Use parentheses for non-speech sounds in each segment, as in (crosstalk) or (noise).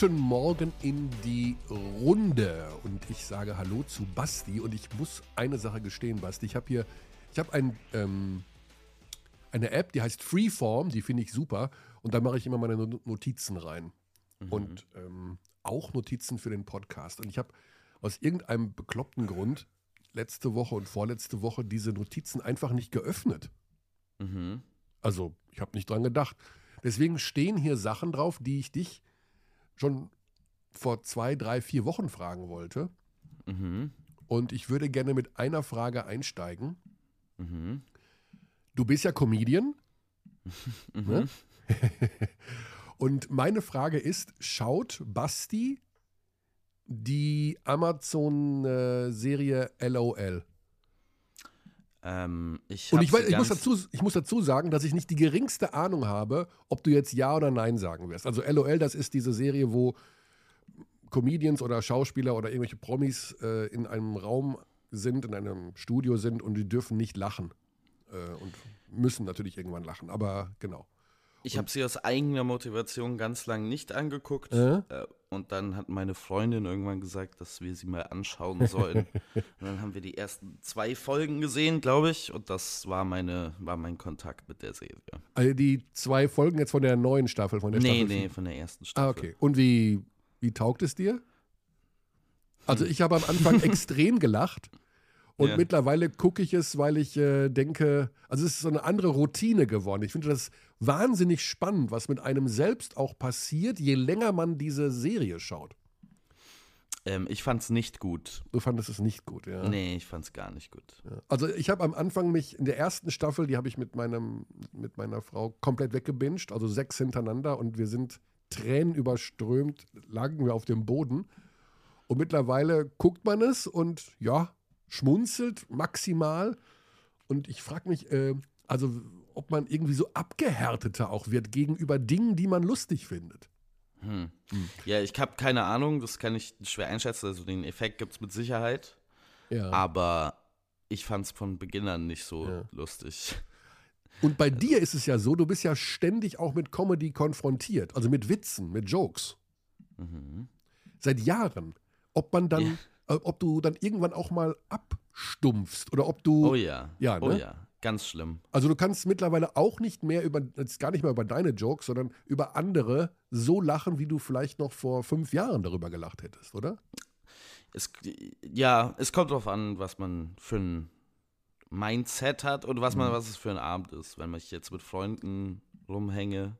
Guten Morgen in die Runde und ich sage Hallo zu Basti und ich muss eine Sache gestehen, Basti. Ich habe hier, ich habe ein, ähm, eine App, die heißt Freeform, die finde ich super und da mache ich immer meine Notizen rein mhm. und ähm, auch Notizen für den Podcast. Und ich habe aus irgendeinem bekloppten Grund letzte Woche und vorletzte Woche diese Notizen einfach nicht geöffnet. Mhm. Also ich habe nicht dran gedacht. Deswegen stehen hier Sachen drauf, die ich dich schon vor zwei, drei, vier Wochen fragen wollte. Mhm. Und ich würde gerne mit einer Frage einsteigen. Mhm. Du bist ja Comedian. (laughs) Mhm. Ne? (laughs) Und meine Frage ist: Schaut Basti die Amazon-Serie LOL? Ähm, ich und ich, weiß, ich, muss dazu, ich muss dazu sagen, dass ich nicht die geringste Ahnung habe, ob du jetzt Ja oder Nein sagen wirst. Also LOL, das ist diese Serie, wo Comedians oder Schauspieler oder irgendwelche Promis äh, in einem Raum sind, in einem Studio sind und die dürfen nicht lachen. Äh, und müssen natürlich irgendwann lachen, aber genau. Ich habe sie aus eigener Motivation ganz lang nicht angeguckt. Äh? Und dann hat meine Freundin irgendwann gesagt, dass wir sie mal anschauen sollen. (laughs) und dann haben wir die ersten zwei Folgen gesehen, glaube ich. Und das war, meine, war mein Kontakt mit der Serie. Also die zwei Folgen jetzt von der neuen Staffel, von der nee, Staffel? Nee, von der ersten Staffel. Ah, okay. Und wie, wie taugt es dir? Also ich habe am Anfang (laughs) extrem gelacht. Und ja. mittlerweile gucke ich es, weil ich äh, denke, also es ist so eine andere Routine geworden. Ich finde das wahnsinnig spannend, was mit einem selbst auch passiert, je länger man diese Serie schaut. Ähm, ich fand es nicht gut. Du fandest es nicht gut, ja? Nee, ich fand es gar nicht gut. Ja. Also ich habe am Anfang mich, in der ersten Staffel, die habe ich mit, meinem, mit meiner Frau komplett weggebinged, also sechs hintereinander und wir sind Tränen überströmt, lagen wir auf dem Boden. Und mittlerweile guckt man es und ja, schmunzelt maximal. Und ich frage mich, äh, also ob man irgendwie so abgehärteter auch wird gegenüber Dingen, die man lustig findet. Hm. Hm. Ja, ich habe keine Ahnung, das kann ich schwer einschätzen. Also den Effekt gibt es mit Sicherheit. Ja. Aber ich fand es von Beginn an nicht so ja. lustig. Und bei dir ist es ja so, du bist ja ständig auch mit Comedy konfrontiert, also mit Witzen, mit Jokes. Mhm. Seit Jahren. Ob man dann ja. Äh, ob du dann irgendwann auch mal abstumpfst oder ob du. Oh ja. Ja, ne? Oh ja. Ganz schlimm. Also du kannst mittlerweile auch nicht mehr über, jetzt gar nicht mehr über deine Jokes, sondern über andere so lachen, wie du vielleicht noch vor fünf Jahren darüber gelacht hättest, oder? Es, ja, es kommt darauf an, was man für ein Mindset hat und was man, mhm. was es für ein Abend ist. Wenn ich jetzt mit Freunden rumhänge,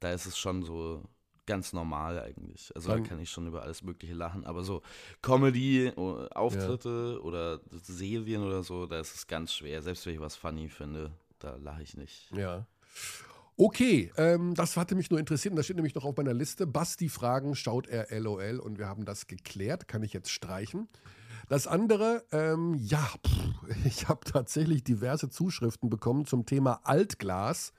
da ist es schon so ganz normal eigentlich. Also Dann, da kann ich schon über alles Mögliche lachen. Aber so Comedy-Auftritte ja. oder Serien oder so, da ist es ganz schwer. Selbst wenn ich was funny finde, da lache ich nicht. Ja. Okay, ähm, das hatte mich nur interessiert. Das steht nämlich noch auf meiner Liste. Basti Fragen, schaut er LOL und wir haben das geklärt. Kann ich jetzt streichen. Das andere, ähm, ja, pff, (laughs) ich habe tatsächlich diverse Zuschriften bekommen zum Thema Altglas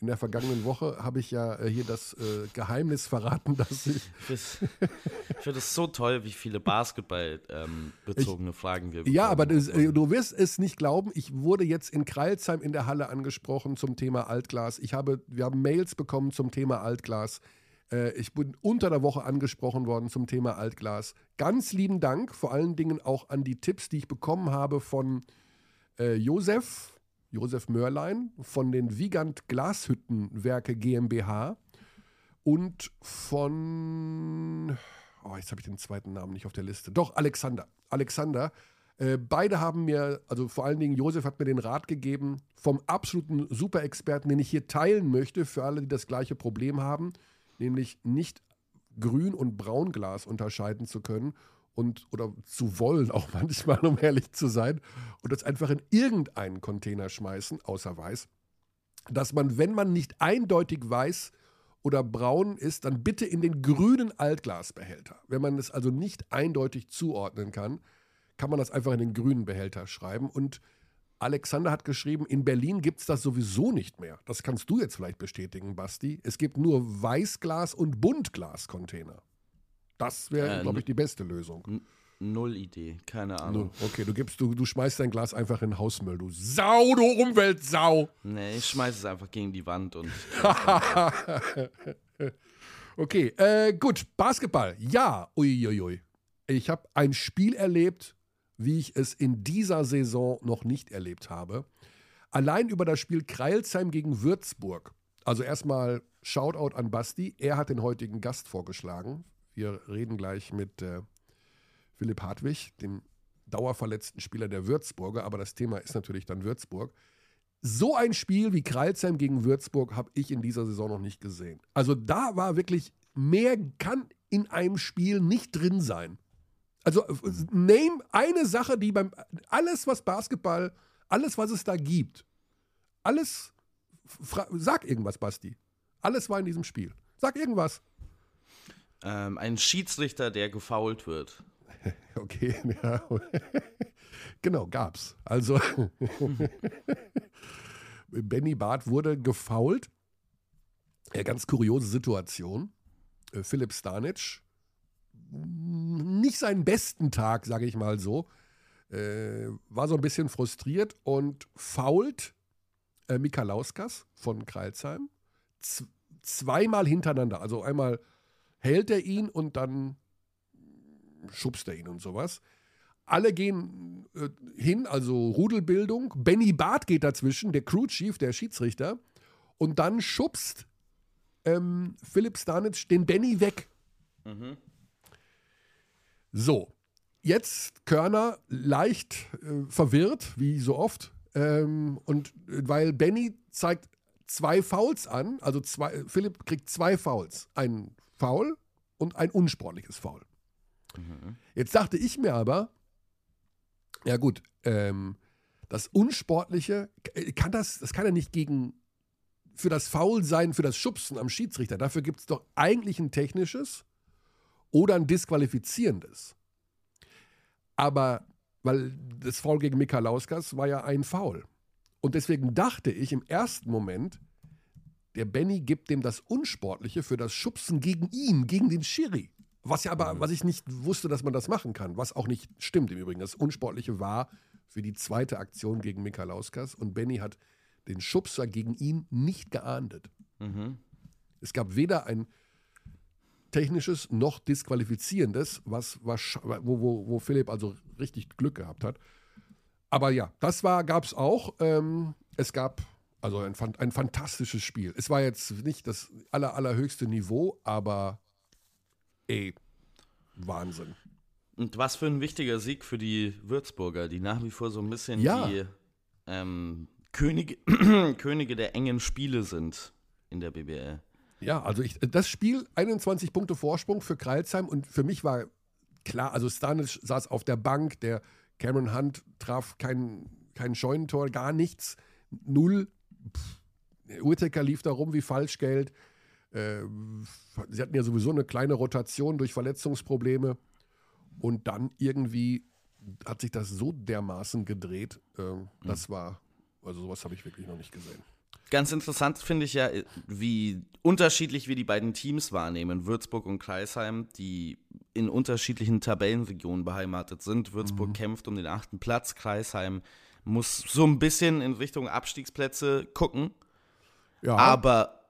in der vergangenen Woche habe ich ja äh, hier das äh, Geheimnis verraten, dass ich. Ich finde es so toll, wie viele Basketball-bezogene ähm, Fragen wir bekommen. Ja, aber das, äh, du wirst es nicht glauben. Ich wurde jetzt in Kreilsheim in der Halle angesprochen zum Thema Altglas. Ich habe, wir haben Mails bekommen zum Thema Altglas. Äh, ich bin unter der Woche angesprochen worden zum Thema Altglas. Ganz lieben Dank, vor allen Dingen auch an die Tipps, die ich bekommen habe von äh, Josef Josef Mörlein von den Wiegand Glashüttenwerke GmbH und von, oh, jetzt habe ich den zweiten Namen nicht auf der Liste. Doch, Alexander. Alexander. Äh, beide haben mir, also vor allen Dingen Josef hat mir den Rat gegeben, vom absoluten Superexperten, den ich hier teilen möchte, für alle, die das gleiche Problem haben, nämlich nicht Grün- und Braunglas unterscheiden zu können und oder zu wollen, auch (laughs) manchmal, um ehrlich zu sein, und das einfach in irgendeinen Container schmeißen, außer weiß, dass man, wenn man nicht eindeutig weiß oder braun ist, dann bitte in den grünen Altglasbehälter. Wenn man es also nicht eindeutig zuordnen kann, kann man das einfach in den grünen Behälter schreiben. Und Alexander hat geschrieben, in Berlin gibt es das sowieso nicht mehr. Das kannst du jetzt vielleicht bestätigen, Basti. Es gibt nur Weißglas- und Buntglas-Container. Das wäre, äh, glaube ich, die beste Lösung. Null Idee, keine Ahnung. Okay, du gibst, du, du schmeißt dein Glas einfach in den Hausmüll, du Sau, du Umweltsau. Nee, ich schmeiße es einfach gegen die Wand und. (laughs) Okay, äh, gut. Basketball. Ja, uiuiui. Ich habe ein Spiel erlebt, wie ich es in dieser Saison noch nicht erlebt habe. Allein über das Spiel Kreilsheim gegen Würzburg. Also erstmal Shoutout an Basti. Er hat den heutigen Gast vorgeschlagen. Wir reden gleich mit äh, Philipp Hartwig, dem dauerverletzten Spieler der Würzburger. Aber das Thema ist natürlich dann Würzburg. So ein Spiel wie Kreilsheim gegen Würzburg habe ich in dieser Saison noch nicht gesehen. Also da war wirklich, mehr kann in einem Spiel nicht drin sein. Also name eine Sache, die beim, alles was Basketball, alles was es da gibt, alles, sag irgendwas, Basti. Alles war in diesem Spiel. Sag irgendwas. Ähm, ein Schiedsrichter, der gefault wird. (laughs) Okay, ja. (laughs) genau, gab's. Also (laughs) Benny Barth wurde gefault. Ja, ganz kuriose Situation. Äh, Philipp Stanic, nicht seinen besten Tag, sage ich mal so, äh, war so ein bisschen frustriert und fault äh, Mikalauskas von Kreilsheim zweimal hintereinander. Also einmal hält er ihn und dann schubst er ihn und sowas. Alle gehen äh, hin, also Rudelbildung. Benny Barth geht dazwischen, der Crew Chief, der Schiedsrichter. Und dann schubst ähm, Philipp Stanitz den Benny weg. Mhm. So, jetzt Körner leicht äh, verwirrt, wie so oft. Ähm, und äh, weil Benny zeigt zwei Fouls an, also zwei, Philipp kriegt zwei Fouls. Ein Foul und ein unsportliches Foul. Mhm. Jetzt dachte ich mir aber, ja gut, ähm, das Unsportliche, äh, kann das, das kann ja nicht gegen für das Foul sein, für das Schubsen am Schiedsrichter. Dafür gibt es doch eigentlich ein technisches oder ein disqualifizierendes. Aber, weil das Foul gegen Mikalauskas war ja ein Foul. Und deswegen dachte ich im ersten Moment, der Benny gibt dem das Unsportliche für das Schubsen gegen ihn, gegen den Schiri. Was ja aber, mhm. was ich nicht wusste, dass man das machen kann, was auch nicht stimmt im Übrigen. Das Unsportliche war für die zweite Aktion gegen Mikalauskas und Benny hat den Schubser gegen ihn nicht geahndet. Mhm. Es gab weder ein technisches noch disqualifizierendes, was, was wo, wo, wo Philipp also richtig Glück gehabt hat. Aber ja, das gab es auch. Ähm, es gab also ein, ein fantastisches Spiel. Es war jetzt nicht das aller, allerhöchste Niveau, aber ey, Wahnsinn. Und was für ein wichtiger Sieg für die Würzburger, die nach wie vor so ein bisschen ja. die ähm, Könige, (clears throat) Könige der engen Spiele sind in der BBL. Ja, also ich, das Spiel, 21 Punkte Vorsprung für Kreilsheim und für mich war klar, also Stanic saß auf der Bank, der Cameron Hunt traf kein, kein Scheunentor, gar nichts, null. Urtecker lief da rum wie Falschgeld. Äh, sie hatten ja sowieso eine kleine Rotation durch Verletzungsprobleme. Und dann irgendwie hat sich das so dermaßen gedreht. Äh, das mhm. war, also sowas habe ich wirklich noch nicht gesehen. Ganz interessant finde ich ja, wie unterschiedlich wir die beiden Teams wahrnehmen, Würzburg und Kreisheim, die in unterschiedlichen Tabellenregionen beheimatet sind. Würzburg mhm. kämpft um den achten Platz, Kreisheim muss so ein bisschen in Richtung Abstiegsplätze gucken. Ja. Aber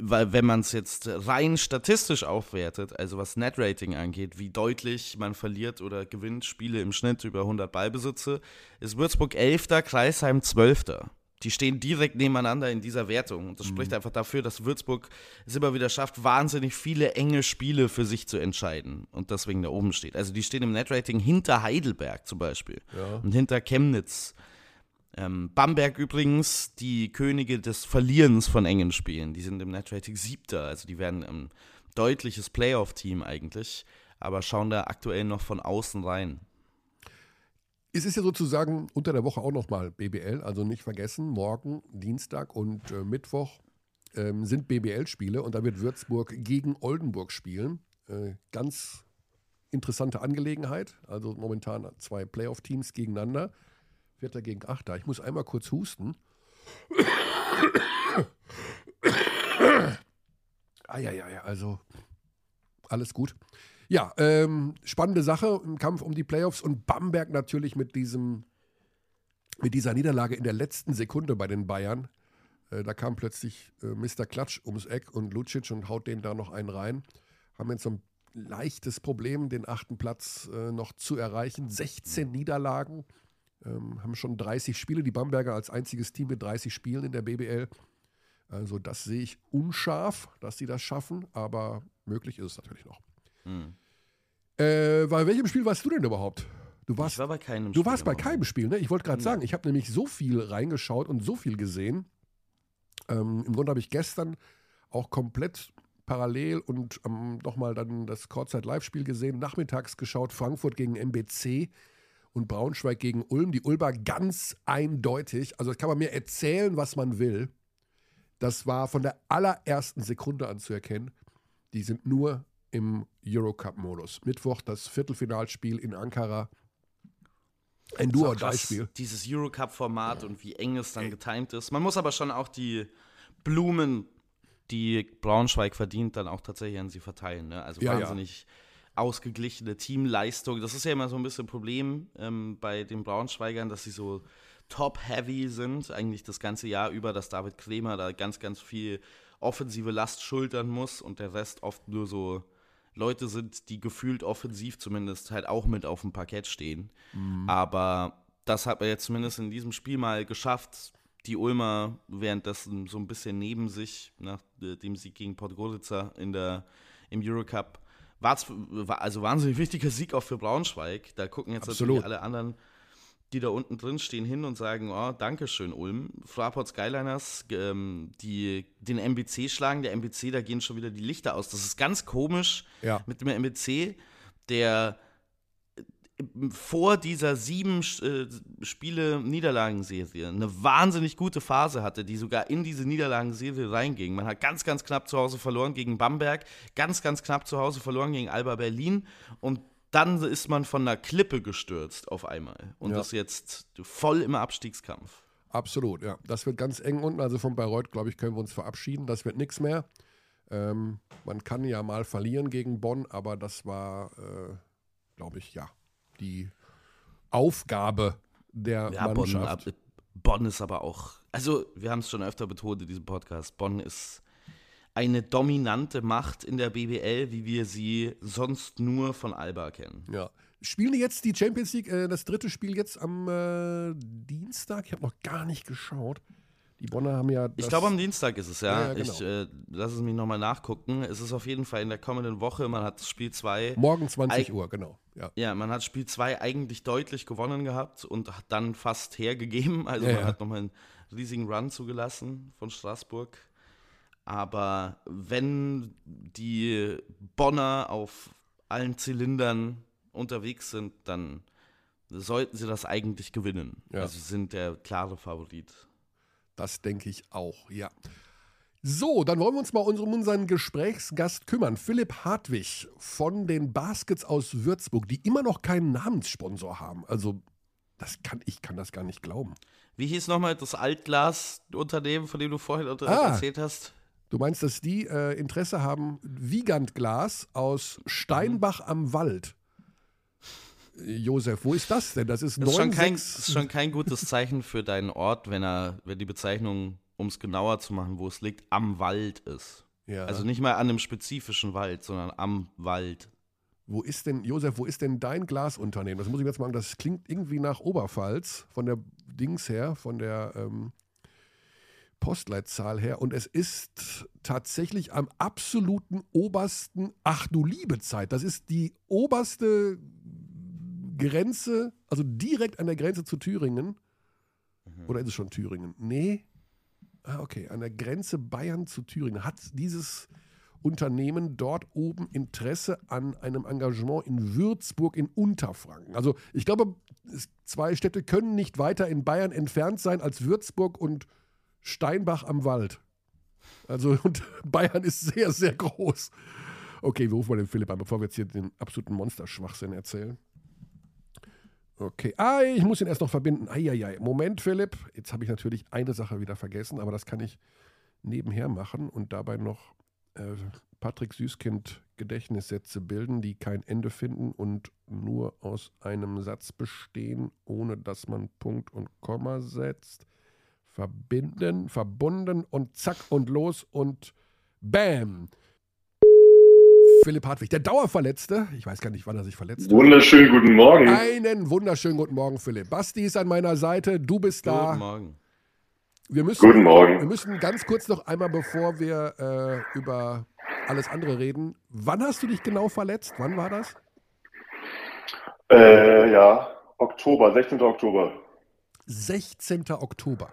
weil wenn man es jetzt rein statistisch aufwertet, also was Netrating angeht, wie deutlich man verliert oder gewinnt Spiele im Schnitt über 100 Ballbesitze, ist Würzburg 11., Kreisheim 12. Die stehen direkt nebeneinander in dieser Wertung. Und das mhm. spricht einfach dafür, dass Würzburg es immer wieder schafft, wahnsinnig viele enge Spiele für sich zu entscheiden und deswegen da oben steht. Also die stehen im Netrating hinter Heidelberg zum Beispiel ja. und hinter Chemnitz. Ähm, Bamberg übrigens, die Könige des Verlierens von engen Spielen. Die sind im Netrating siebter, also die werden ein deutliches Playoff-Team eigentlich, aber schauen da aktuell noch von außen rein. Es ist ja sozusagen unter der Woche auch nochmal BBL, also nicht vergessen, morgen, Dienstag und äh, Mittwoch ähm, sind BBL-Spiele und da wird Würzburg gegen Oldenburg spielen. Äh, ganz interessante Angelegenheit. Also momentan zwei Playoff-Teams gegeneinander. Vierter gegen Achter. Ich muss einmal kurz husten. (coughs) ja, also alles gut. Ja, ähm, spannende Sache im Kampf um die Playoffs und Bamberg natürlich mit diesem, mit dieser Niederlage in der letzten Sekunde bei den Bayern. Äh, da kam plötzlich äh, Mr. Klatsch ums Eck und Lucic und haut den da noch einen rein. Haben jetzt so ein leichtes Problem, den achten Platz äh, noch zu erreichen. 16 Niederlagen, ähm, haben schon 30 Spiele. Die Bamberger als einziges Team mit 30 Spielen in der BBL. Also das sehe ich unscharf, dass sie das schaffen, aber möglich ist es natürlich noch. Hm. Äh, bei welchem Spiel warst du denn überhaupt? Du warst, Ich war bei keinem du Spiel warst bei keinem Spiel, ne? Ich wollte gerade sagen, ich habe nämlich so viel reingeschaut und so viel gesehen. Ähm, Im Grunde habe ich gestern auch komplett parallel und ähm, nochmal dann das Kurzzeit-Live-Spiel gesehen, nachmittags geschaut, Frankfurt gegen MBC und Braunschweig gegen Ulm. Die Ulmer ganz eindeutig, also das kann man mir erzählen, was man will. Das war von der allerersten Sekunde an zu erkennen. Die sind nur im Eurocup-Modus. Mittwoch das Viertelfinalspiel in Ankara. Ein krass, Duo-Dei-Spiel. Dieses Eurocup-Format und wie eng es dann getimt ist. Man muss aber schon auch die Blumen, die Braunschweig verdient, dann auch tatsächlich an sie verteilen. Ne? Also Ja, ja. wahnsinnig ausgeglichene Teamleistung. Das ist ja immer so ein bisschen ein Problem ähm, bei den Braunschweigern, dass sie so top-heavy sind, eigentlich das ganze Jahr über, dass David Kremer da ganz, ganz viel offensive Last schultern muss und der Rest oft nur so Leute sind, die gefühlt offensiv zumindest halt auch mit auf dem Parkett stehen. Aber das hat er jetzt zumindest in diesem Spiel mal geschafft. Die Ulmer währenddessen so ein bisschen neben sich, nach dem Sieg gegen Podgorica in der, im Eurocup. War also wahnsinnig wichtiger Sieg auch für Braunschweig. Da gucken jetzt Absolut. natürlich alle anderen, die da unten drin stehen, hin und sagen, oh, Dankeschön, Ulm. Fraport Skyliners, ähm, die den MBC schlagen. Der MBC, da gehen schon wieder die Lichter aus. Das ist ganz komisch Ja. mit dem MBC, der äh, vor dieser sieben äh, Spiele Niederlagenserie eine wahnsinnig gute Phase hatte, die sogar in diese Niederlagenserie reinging. Man hat ganz, ganz knapp zu Hause verloren gegen Bamberg, ganz, ganz knapp zu Hause verloren gegen Alba Berlin und dann ist man von einer Klippe gestürzt auf einmal und Ja. ist jetzt voll im Abstiegskampf. Absolut, ja. Das wird ganz eng unten. Also von Bayreuth, glaube ich, können wir uns verabschieden. Das wird nichts mehr. Ähm, man kann ja mal verlieren gegen Bonn, aber das war, äh, glaube ich, ja, die Aufgabe der Ja, Bonn, Mannschaft. ab- Bonn ist aber auch, also wir haben es schon öfter betont in diesem Podcast, Bonn ist eine dominante Macht in der BBL, wie wir sie sonst nur von Alba kennen. Ja. Spielen die jetzt die Champions League, äh, das dritte Spiel jetzt am äh, Dienstag? Ich habe noch gar nicht geschaut. Die Bonner haben ja. Ich glaube, am Dienstag ist es, ja. Ja, genau. Ich äh, lasse es mich nochmal nachgucken. Es ist auf jeden Fall in der kommenden Woche. Man hat Spiel 2. Morgen 20 Eig- Uhr, genau. Ja. Ja, man hat Spiel 2 eigentlich deutlich gewonnen gehabt und hat dann fast hergegeben. Also Ja, man hat nochmal einen riesigen Run zugelassen von Straßburg. Aber wenn die Bonner auf allen Zylindern unterwegs sind, dann sollten sie das eigentlich gewinnen. Ja. Also sie sind der klare Favorit. Das denke ich auch, ja. So, dann wollen wir uns mal um unseren Gesprächsgast kümmern. Philipp Hartwig von den Baskets aus Würzburg, die immer noch keinen Namenssponsor haben. Also, das kann, ich kann das gar nicht glauben. Wie hieß nochmal das Altglas-Unternehmen, von dem du vorhin Ah. erzählt hast? Du meinst, dass die äh, Interesse haben, Wiegandglas aus Steinbach am Wald. Josef, wo ist das denn? Das ist Das ist, schon kein, 9,6 das ist schon kein gutes Zeichen für deinen Ort, wenn er, wenn die Bezeichnung, um es genauer zu machen, wo es liegt, am Wald ist. Ja. Also nicht mal an einem spezifischen Wald, sondern am Wald. Wo ist denn, Josef, wo ist denn dein Glasunternehmen? Das muss ich jetzt machen. Das klingt irgendwie nach Oberpfalz, von der Dings her, von der ähm, Postleitzahl her. Und es ist tatsächlich am absoluten obersten, ach du liebe Zeit, das ist die oberste Grenze, also direkt an der Grenze zu Thüringen. Oder ist es schon Thüringen? Nee. Ah, okay. An der Grenze Bayern zu Thüringen hat dieses Unternehmen dort oben Interesse an einem Engagement in Würzburg in Unterfranken. Also ich glaube, zwei Städte können nicht weiter in Bayern entfernt sein als Würzburg und Steinbach am Wald. Also (laughs) Bayern ist sehr, sehr groß. Okay, wir rufen mal den Philipp an, bevor wir jetzt hier den absoluten Monsterschwachsinn erzählen. Okay, ah, ich muss ihn erst noch verbinden. Eieiei. Moment, Philipp. Jetzt habe ich natürlich eine Sache wieder vergessen, aber das kann ich nebenher machen und dabei noch äh, Patrick Süßkind Gedächtnissätze bilden, die kein Ende finden und nur aus einem Satz bestehen, ohne dass man Punkt und Komma setzt. Verbinden, verbunden und zack und los und bam. Philipp Hartwig, der Dauerverletzte. Ich weiß gar nicht, wann er sich verletzt hat. Wunderschönen guten Morgen. Einen wunderschönen guten Morgen, Philipp. Basti ist an meiner Seite, du bist da. Guten Morgen. Wir müssen, Guten Morgen. Wir müssen ganz kurz noch einmal, bevor wir äh, über alles andere reden. Wann hast du dich genau verletzt? Wann war das? Äh, ja, Oktober, 16. Oktober. 16. Oktober.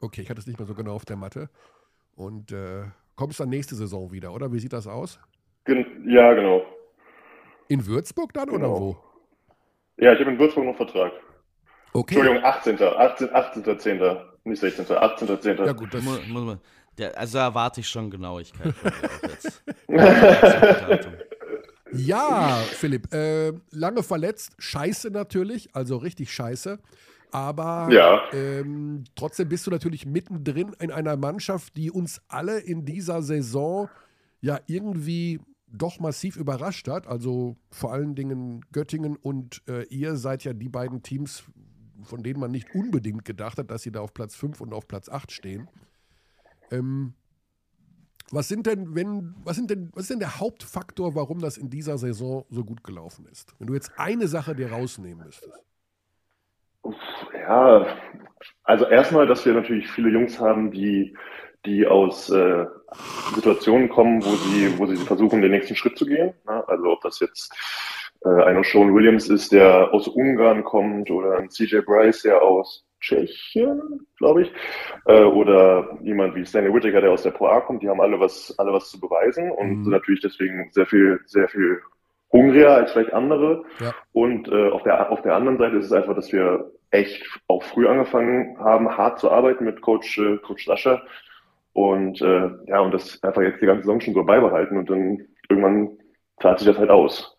Okay, ich hatte es nicht mehr so genau auf der Matte. Und äh, kommst dann nächste Saison wieder, oder? Wie sieht das aus? Gen ja, genau. In Würzburg dann Genau. oder wo? Ja, ich habe in Würzburg noch Vertrag. Okay. Entschuldigung, 18. 18. 18. 10. Nicht 16. 18. 10. Ja gut, das, Muss, muss man, der, also da erwarte ich schon Genauigkeit von dir auch jetzt. Datum. (laughs) Ja, Philipp, äh, lange verletzt, scheiße natürlich, also richtig scheiße. Aber Ja. ähm, trotzdem bist du natürlich mittendrin in einer Mannschaft, die uns alle in dieser Saison ja irgendwie doch massiv überrascht hat. Also vor allen Dingen Göttingen und äh, ihr seid ja die beiden Teams, von denen man nicht unbedingt gedacht hat, dass sie da auf Platz 5 und auf Platz 8 stehen. Ähm, was sind denn, wenn, was sind denn, was ist denn der Hauptfaktor, warum das in dieser Saison so gut gelaufen ist? Wenn du jetzt eine Sache dir rausnehmen müsstest. Ja, also erstmal, dass wir natürlich viele Jungs haben, die, die aus äh, Situationen kommen, wo sie, wo sie versuchen, den nächsten Schritt zu gehen. Ne? Also ob das jetzt äh, einer Sean Williams ist, der aus Ungarn kommt, oder ein CJ Bryce, der aus Tschechien, glaube ich, äh, oder jemand wie Stanley Whittaker, der aus der Pro A kommt, die haben alle was, alle was zu beweisen und Mhm. sind natürlich deswegen sehr viel, sehr viel hungriger als vielleicht andere. Ja. Und äh, auf, der, auf der anderen Seite ist es einfach, dass wir echt auch früh angefangen haben, hart zu arbeiten mit Coach, äh, Coach Sascha. Und äh, ja, und das einfach jetzt die ganze Saison schon so beibehalten und dann irgendwann zahlt sich das halt aus.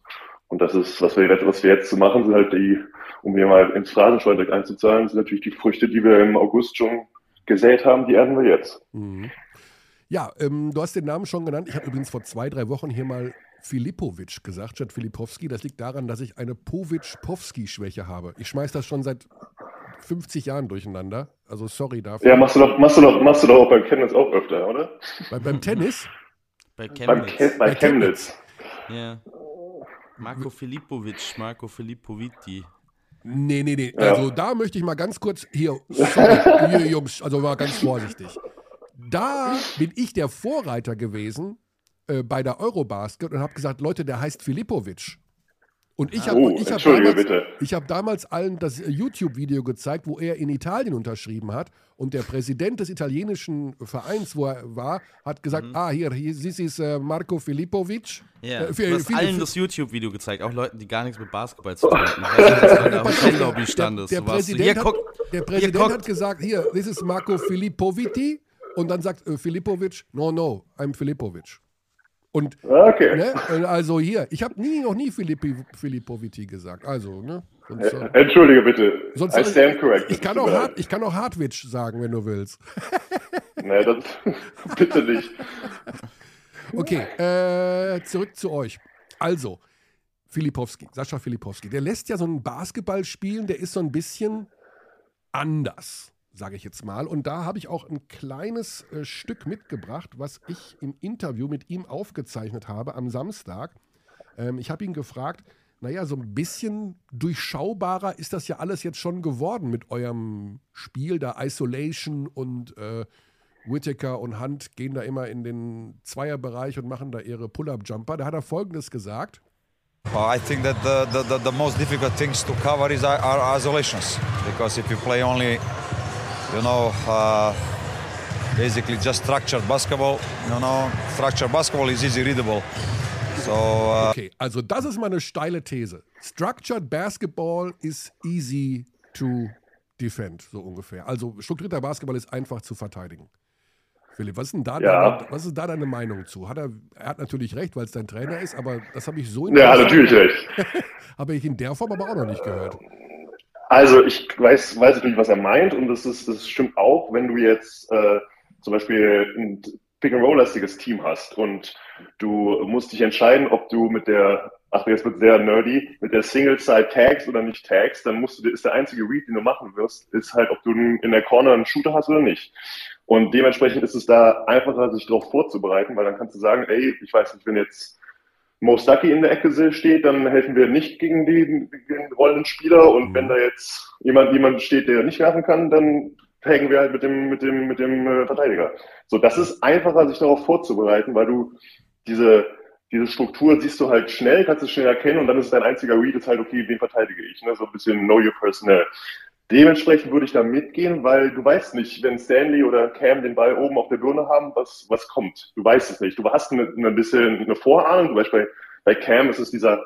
Und das ist, was wir jetzt, was wir jetzt machen, sind halt die, um hier mal ins Phrasenschwein direkt einzuzahlen, sind natürlich die Früchte, die wir im August schon gesät haben, die ernten wir jetzt. Mhm. Ja, ähm, du hast den Namen schon genannt. Ich habe übrigens vor zwei, drei Wochen hier mal Filipovic gesagt, statt Filipowski. Das liegt daran, dass ich eine Povic-Powski-Schwäche habe. Ich schmeiß das schon seit 50 Jahren durcheinander. Also sorry dafür. Ja, machst du doch, machst du doch, machst du doch auch beim Chemnitz auch öfter, oder? Bei, beim Tennis, Bei Beim Chemnitz. Chem bei Bei Chemnitz. Ja. Marco Filipovic, Marco Filippoviti. nee, nee, nee. Ja. Also da möchte ich mal ganz kurz, hier, sorry, (laughs) hier Jungs, also mal ganz vorsichtig. Da bin ich der Vorreiter gewesen äh, bei der Eurobasket und habe gesagt, Leute, der heißt Filipovic. Und ich habe Oh, ich hab damals. Ich habe damals allen das äh, YouTube-Video gezeigt, wo er in Italien unterschrieben hat. Und der Präsident des italienischen Vereins, wo er war, hat gesagt: Ah, hier, hier this is äh, Marco Filippovic. Ja, Äh, für- du hast allen das YouTube-Video gezeigt, auch Leuten, die gar nichts mit Basketball zu tun hatten. Dass du in (laughs) der standest. Der, der Präsident, hier, guck, hat, der Präsident hat gesagt: Hier, this is Marco Filippoviti. Und dann sagt äh, Filippovic: No, no, I'm Filippovic. Und Okay. ne, also hier, ich habe nie, noch nie Filippi, Filippoviti gesagt. Also, ne? Sonst, äh, Entschuldige bitte. sonst I stand corrected. ich, kann auch Hart, ich kann auch Hartwig sagen, wenn du willst. (laughs) Nee, das (laughs) bitte nicht. Okay, äh, zurück zu euch. Also, Filipowski, Sascha Filipowski, der lässt ja so einen Basketball spielen, der ist so ein bisschen anders, sage ich jetzt mal. Und da habe ich auch ein kleines äh, Stück mitgebracht, was ich im Interview mit ihm aufgezeichnet habe am Samstag. Ähm, ich habe ihn gefragt, naja, so ein bisschen durchschaubarer ist das ja alles jetzt schon geworden mit eurem Spiel, da Isolation und äh, Whittaker und Hunt gehen da immer in den Zweierbereich und machen da ihre Pull-Up-Jumper. Da hat er Folgendes gesagt. Uh, I think that the, the, the, the most difficult things to cover is are, are isolations because if you play only, you know, uh, basically just structured basketball, you know, structured basketball is easy readable. So uh, Okay, also das ist mal eine steile These. Structured Basketball is easy to defend, so ungefähr. Also strukturierter Basketball ist einfach zu verteidigen. Philipp, was ist denn da, Ja. deine, was ist da deine Meinung zu? Hat er, er hat natürlich recht, weil es dein Trainer ist, aber das habe ich so in Ja, der- natürlich recht. (laughs) habe ich in der Form aber auch noch nicht gehört. Also ich weiß, weiß natürlich, was er meint und das, ist, das stimmt auch, wenn du jetzt äh, zum Beispiel ein Pick-and-Roll-lastiges Team hast und du musst dich entscheiden, ob du mit der ach, jetzt wird sehr nerdy, mit der Single-Side Tags oder nicht Tags, dann musst du, ist der einzige Read, den du machen wirst, ist halt, ob du in der Corner einen Shooter hast oder nicht. Und dementsprechend ist es da einfacher, sich darauf vorzubereiten, weil dann kannst du sagen, ey, ich weiß nicht, wenn jetzt Mo Stucky in der Ecke steht, dann helfen wir nicht gegen die, gegen rollenden Spieler. Und mhm. wenn da jetzt jemand, jemand steht, der nicht werfen kann, dann hängen wir halt mit dem, mit dem, mit dem äh, Verteidiger. So, das ist einfacher, sich darauf vorzubereiten, weil du diese, diese Struktur siehst du halt schnell, kannst es schnell erkennen und dann ist dein einziger Read ist halt, okay, wen verteidige ich, ne? So ein bisschen know your personnel. Dementsprechend würde ich da mitgehen, weil du weißt nicht, wenn Stanley oder Cam den Ball oben auf der Birne haben, was, was kommt. Du weißt es nicht. Du hast eine, ein bisschen eine Vorahnung. Zum Beispiel bei, Cam ist es dieser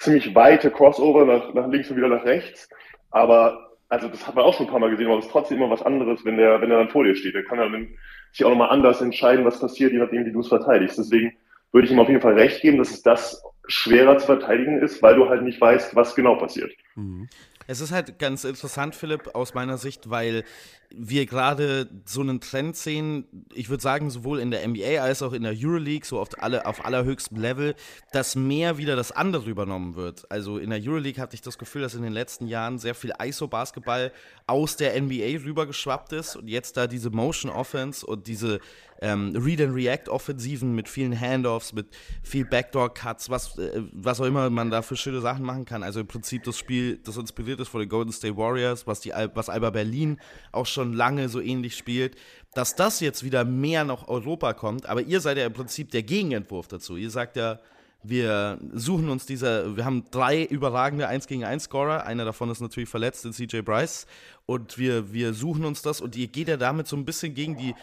ziemlich weite Crossover nach, nach links und wieder nach rechts. Aber, also das hat man auch schon ein paar Mal gesehen, aber es ist trotzdem immer was anderes, wenn der, wenn er dann vor dir steht. Der kann dann sich auch nochmal anders entscheiden, was passiert, je nachdem, wie du es verteidigst. Deswegen würde ich ihm auf jeden Fall recht geben, dass es das schwerer zu verteidigen ist, weil du halt nicht weißt, was genau passiert. Mhm. Es ist halt ganz interessant, Philipp, aus meiner Sicht, weil wir gerade so einen Trend sehen, ich würde sagen, sowohl in der NBA als auch in der Euroleague, so auf, alle, auf allerhöchstem Level, dass mehr wieder das andere übernommen wird. Also in der Euroleague hatte ich das Gefühl, dass in den letzten Jahren sehr viel ISO-Basketball aus der NBA rübergeschwappt ist und jetzt da diese Motion Offense und diese ähm, Read-and-React-Offensiven mit vielen Handoffs, mit viel Backdoor-Cuts, was, äh, was auch immer man da für schöne Sachen machen kann. Also im Prinzip das Spiel, das inspiriert ist von den Golden State Warriors, was, die, was Alba Berlin auch schon lange so ähnlich spielt, dass das jetzt wieder mehr nach Europa kommt. Aber ihr seid ja im Prinzip der Gegenentwurf dazu. Ihr sagt ja, wir suchen uns diese, wir haben drei überragende 1 gegen 1 Scorer, einer davon ist natürlich verletzt, in CJ Bryce, und wir, wir suchen uns das und ihr geht ja damit so ein bisschen gegen die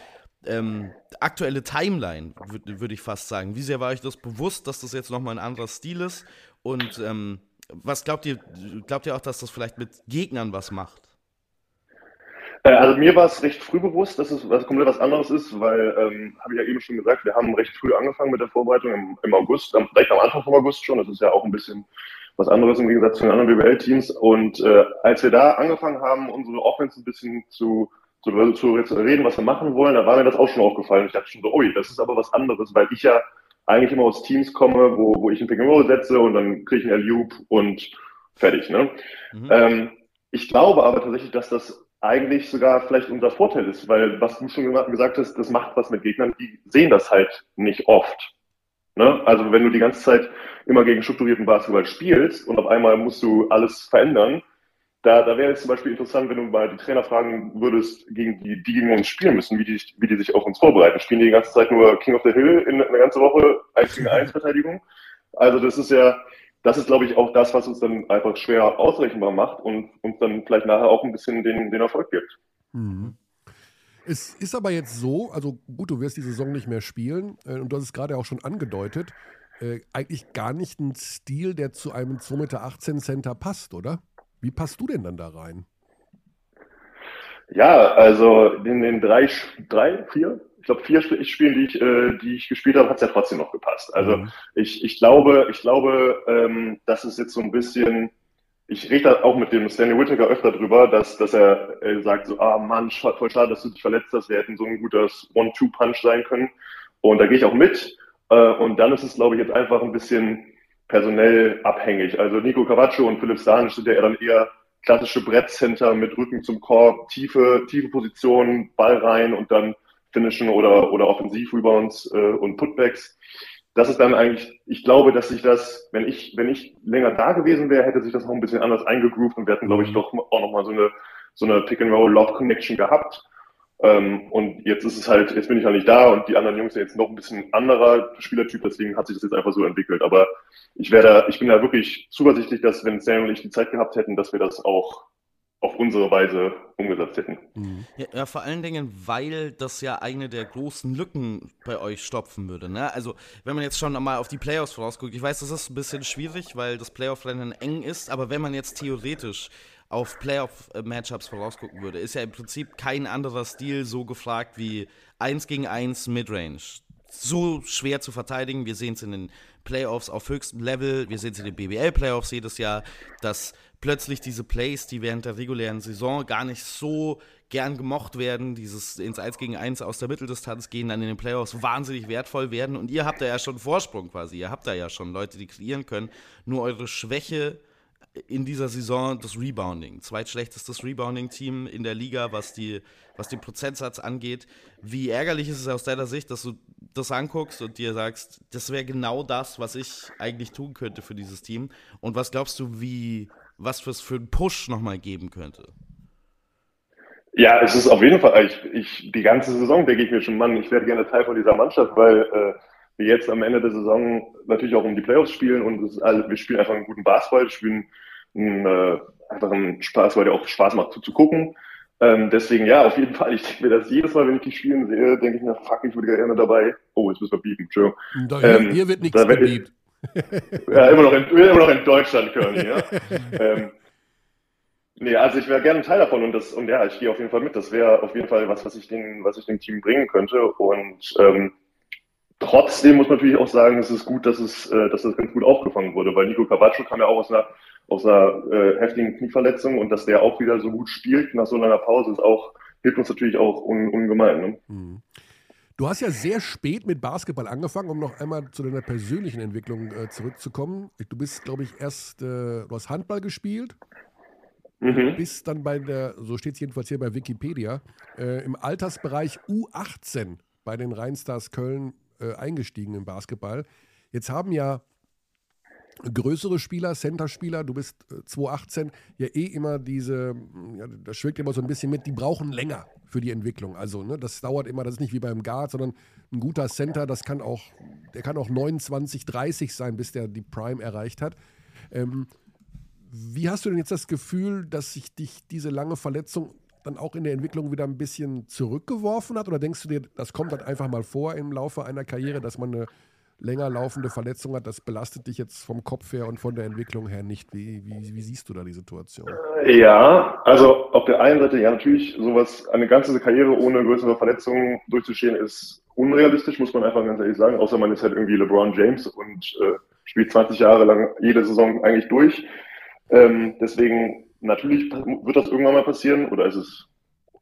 ähm, aktuelle Timeline, würde würd ich fast sagen. Wie sehr war euch das bewusst, dass das jetzt nochmal ein anderer Stil ist? Und ähm, was glaubt ihr, glaubt ihr auch, dass das vielleicht mit Gegnern was macht? Äh, also mir war es recht früh bewusst, dass es was komplett was anderes ist, weil, ähm, habe ich ja eben schon gesagt, wir haben recht früh angefangen mit der Vorbereitung im, im August, am, direkt am Anfang vom August schon. Das ist ja auch ein bisschen was anderes im Gegensatz zu den anderen BWL-Teams. Und äh, als wir da angefangen haben, unsere Offense ein bisschen zu zu, zu reden, was wir machen wollen, da war mir das auch schon aufgefallen. Ich dachte schon so, ui, das ist aber was anderes, weil ich ja eigentlich immer aus Teams komme, wo, wo ich ein Pick and Roll setze und dann kriege ich einen Loop und fertig. Ne? Mhm. Ähm, ich glaube aber tatsächlich, dass das eigentlich sogar vielleicht unser Vorteil ist, weil was du schon gesagt hast, das macht was mit Gegnern, die sehen das halt nicht oft. Ne? Also wenn du die ganze Zeit immer gegen strukturierten Basketball spielst und auf einmal musst du alles verändern, da, da wäre es zum Beispiel interessant, wenn du mal die Trainer fragen würdest, gegen die, die gegen uns spielen müssen, wie die, wie die sich auf uns vorbereiten. Spielen die die ganze Zeit nur King of the Hill in eine ganze Woche 1 gegen 1 Verteidigung? Also das ist ja, das ist glaube ich auch das, was uns dann einfach schwer ausrechenbar macht und uns dann vielleicht nachher auch ein bisschen den, den Erfolg gibt. Mhm. Es ist aber jetzt so, also gut, du wirst die Saison nicht mehr spielen äh, und du hast es gerade auch schon angedeutet, äh, eigentlich gar nicht ein Stil, der zu einem 2,18 Meter Center passt, oder? Wie passt du denn dann da rein? Ja, also in den drei, drei vier, glaube vier Spielen, die ich, äh, die ich gespielt habe, hat es ja trotzdem noch gepasst. Also mhm. ich, ich glaube, ich glaube, ähm, das ist jetzt so ein bisschen, ich rede da auch mit dem Stanley Whittaker öfter drüber, dass, dass er äh, sagt so, ah Mann, voll schade, dass du dich verletzt hast, wir hätten so ein gutes One-Two-Punch sein können. Und da gehe ich auch mit. Äh, und dann ist es, glaube ich, jetzt einfach ein bisschen personell abhängig. Also Nico Cavaccio und Philipp Stanisch sind ja dann eher klassische Brettcenter mit Rücken zum Korb, tiefe, tiefe Positionen, Ball rein und dann finishen oder, oder Offensiv-Rebounds äh, und Putbacks. Das ist dann eigentlich, ich glaube, dass sich das, wenn ich, wenn ich länger da gewesen wäre, hätte sich das noch ein bisschen anders eingegroovt und wir hätten, glaube ich, doch auch nochmal so eine, so eine Pick-and-Roll-Love-Connection gehabt. Ähm, und jetzt ist es halt, jetzt bin ich ja nicht da und die anderen Jungs sind jetzt noch ein bisschen anderer Spielertyp, deswegen hat sich das jetzt einfach so entwickelt. Aber ich werde, ich bin da wirklich zuversichtlich, dass wenn Sam und ich die Zeit gehabt hätten, dass wir das auch auf unsere Weise umgesetzt hätten. Mhm. Ja, ja, vor allen Dingen, weil das ja eine der großen Lücken bei euch stopfen würde. Ne? Also, wenn man jetzt schon mal auf die Playoffs vorausguckt, ich weiß, das ist ein bisschen schwierig, weil das Playoff-Rennen eng ist, aber wenn man jetzt theoretisch auf Playoff-Matchups vorausgucken würde, ist ja im Prinzip kein anderer Stil so gefragt wie 1 gegen 1 Midrange. So schwer zu verteidigen. Wir sehen es in den Playoffs auf höchstem Level. Wir sehen es in den BBL-Playoffs jedes Jahr, dass plötzlich diese Plays, die während der regulären Saison gar nicht so gern gemocht werden, dieses ins 1 gegen 1 aus der Mitteldistanz gehen, dann in den Playoffs wahnsinnig wertvoll werden. Und ihr habt da ja schon Vorsprung quasi. Ihr habt da ja schon Leute, die kreieren können. Nur eure Schwäche in dieser Saison das Rebounding. Zweitschlechtestes Rebounding-Team in der Liga, was, die, was den Prozentsatz angeht. Wie ärgerlich ist es aus deiner Sicht, dass du das anguckst und dir sagst, das wäre genau das, was ich eigentlich tun könnte für dieses Team? Und was glaubst du, wie, was für einen Push nochmal geben könnte? Ja, es ist auf jeden Fall, ich, ich, die ganze Saison denke ich mir schon, Mann, ich werde gerne Teil von dieser Mannschaft, weil äh, wir jetzt am Ende der Saison natürlich auch um die Playoffs spielen und es, also wir spielen einfach einen guten Basketball, spielen einen, äh, einfach einen Spaß, weil der auch Spaß macht zu gucken. Ähm, deswegen ja, auf jeden Fall. Ich denke mir das jedes Mal, wenn ich die spielen sehe, denke ich mir, fuck, ich würde gerne dabei. Oh, jetzt müssen wir bieten, Entschuldigung. Da, hier, ähm, hier, wird nichts gebiebt. (laughs) ja, immer noch in, immer noch in Deutschland, Körny, ja. (laughs) ähm, Nee, also ich wäre gerne ein Teil davon und das und ja, ich gehe auf jeden Fall mit. Das wäre auf jeden Fall was, was ich den, was ich dem Team bringen könnte. Und ähm, trotzdem muss man natürlich auch sagen, es ist gut, dass es, äh, dass das ganz gut aufgefangen wurde, weil Nico Cavaccio kam ja auch aus einer aus einer äh, heftigen Knieverletzung und dass der auch wieder so gut spielt nach so einer Pause ist auch hilft uns natürlich auch un, ungemein. Ne? Mhm. Du hast ja sehr spät mit Basketball angefangen, um noch einmal zu deiner persönlichen Entwicklung äh, zurückzukommen. Du bist, glaube ich, erst, äh, du hast Handball gespielt, Mhm. Bis dann bei der, so steht es jedenfalls hier bei Wikipedia, äh, im Altersbereich U18 bei den Rheinstars Köln äh, eingestiegen im Basketball. Jetzt haben ja größere Spieler, Center-Spieler, du bist äh, 218, ja eh immer diese, ja, das schwingt immer so ein bisschen mit, die brauchen länger für die Entwicklung. Also, ne, das dauert immer, das ist nicht wie beim Guard, sondern ein guter Center, das kann auch, der kann auch 29, 30 sein, bis der die Prime erreicht hat. Ähm, wie hast du denn jetzt das Gefühl, dass sich dich diese lange Verletzung dann auch in der Entwicklung wieder ein bisschen zurückgeworfen hat? Oder denkst du dir, das kommt dann einfach mal vor im Laufe einer Karriere, dass man eine länger laufende Verletzung hat? Das belastet dich jetzt vom Kopf her und von der Entwicklung her nicht. Wie, wie, wie siehst du da die Situation? Ja, also auf der einen Seite, ja, natürlich, sowas, eine ganze Karriere ohne größere Verletzungen durchzustehen, ist unrealistisch, muss man einfach ganz ehrlich sagen. Außer man ist halt irgendwie LeBron James und äh, spielt 20 Jahre lang jede Saison eigentlich durch. Ähm, deswegen, natürlich wird das irgendwann mal passieren oder ist es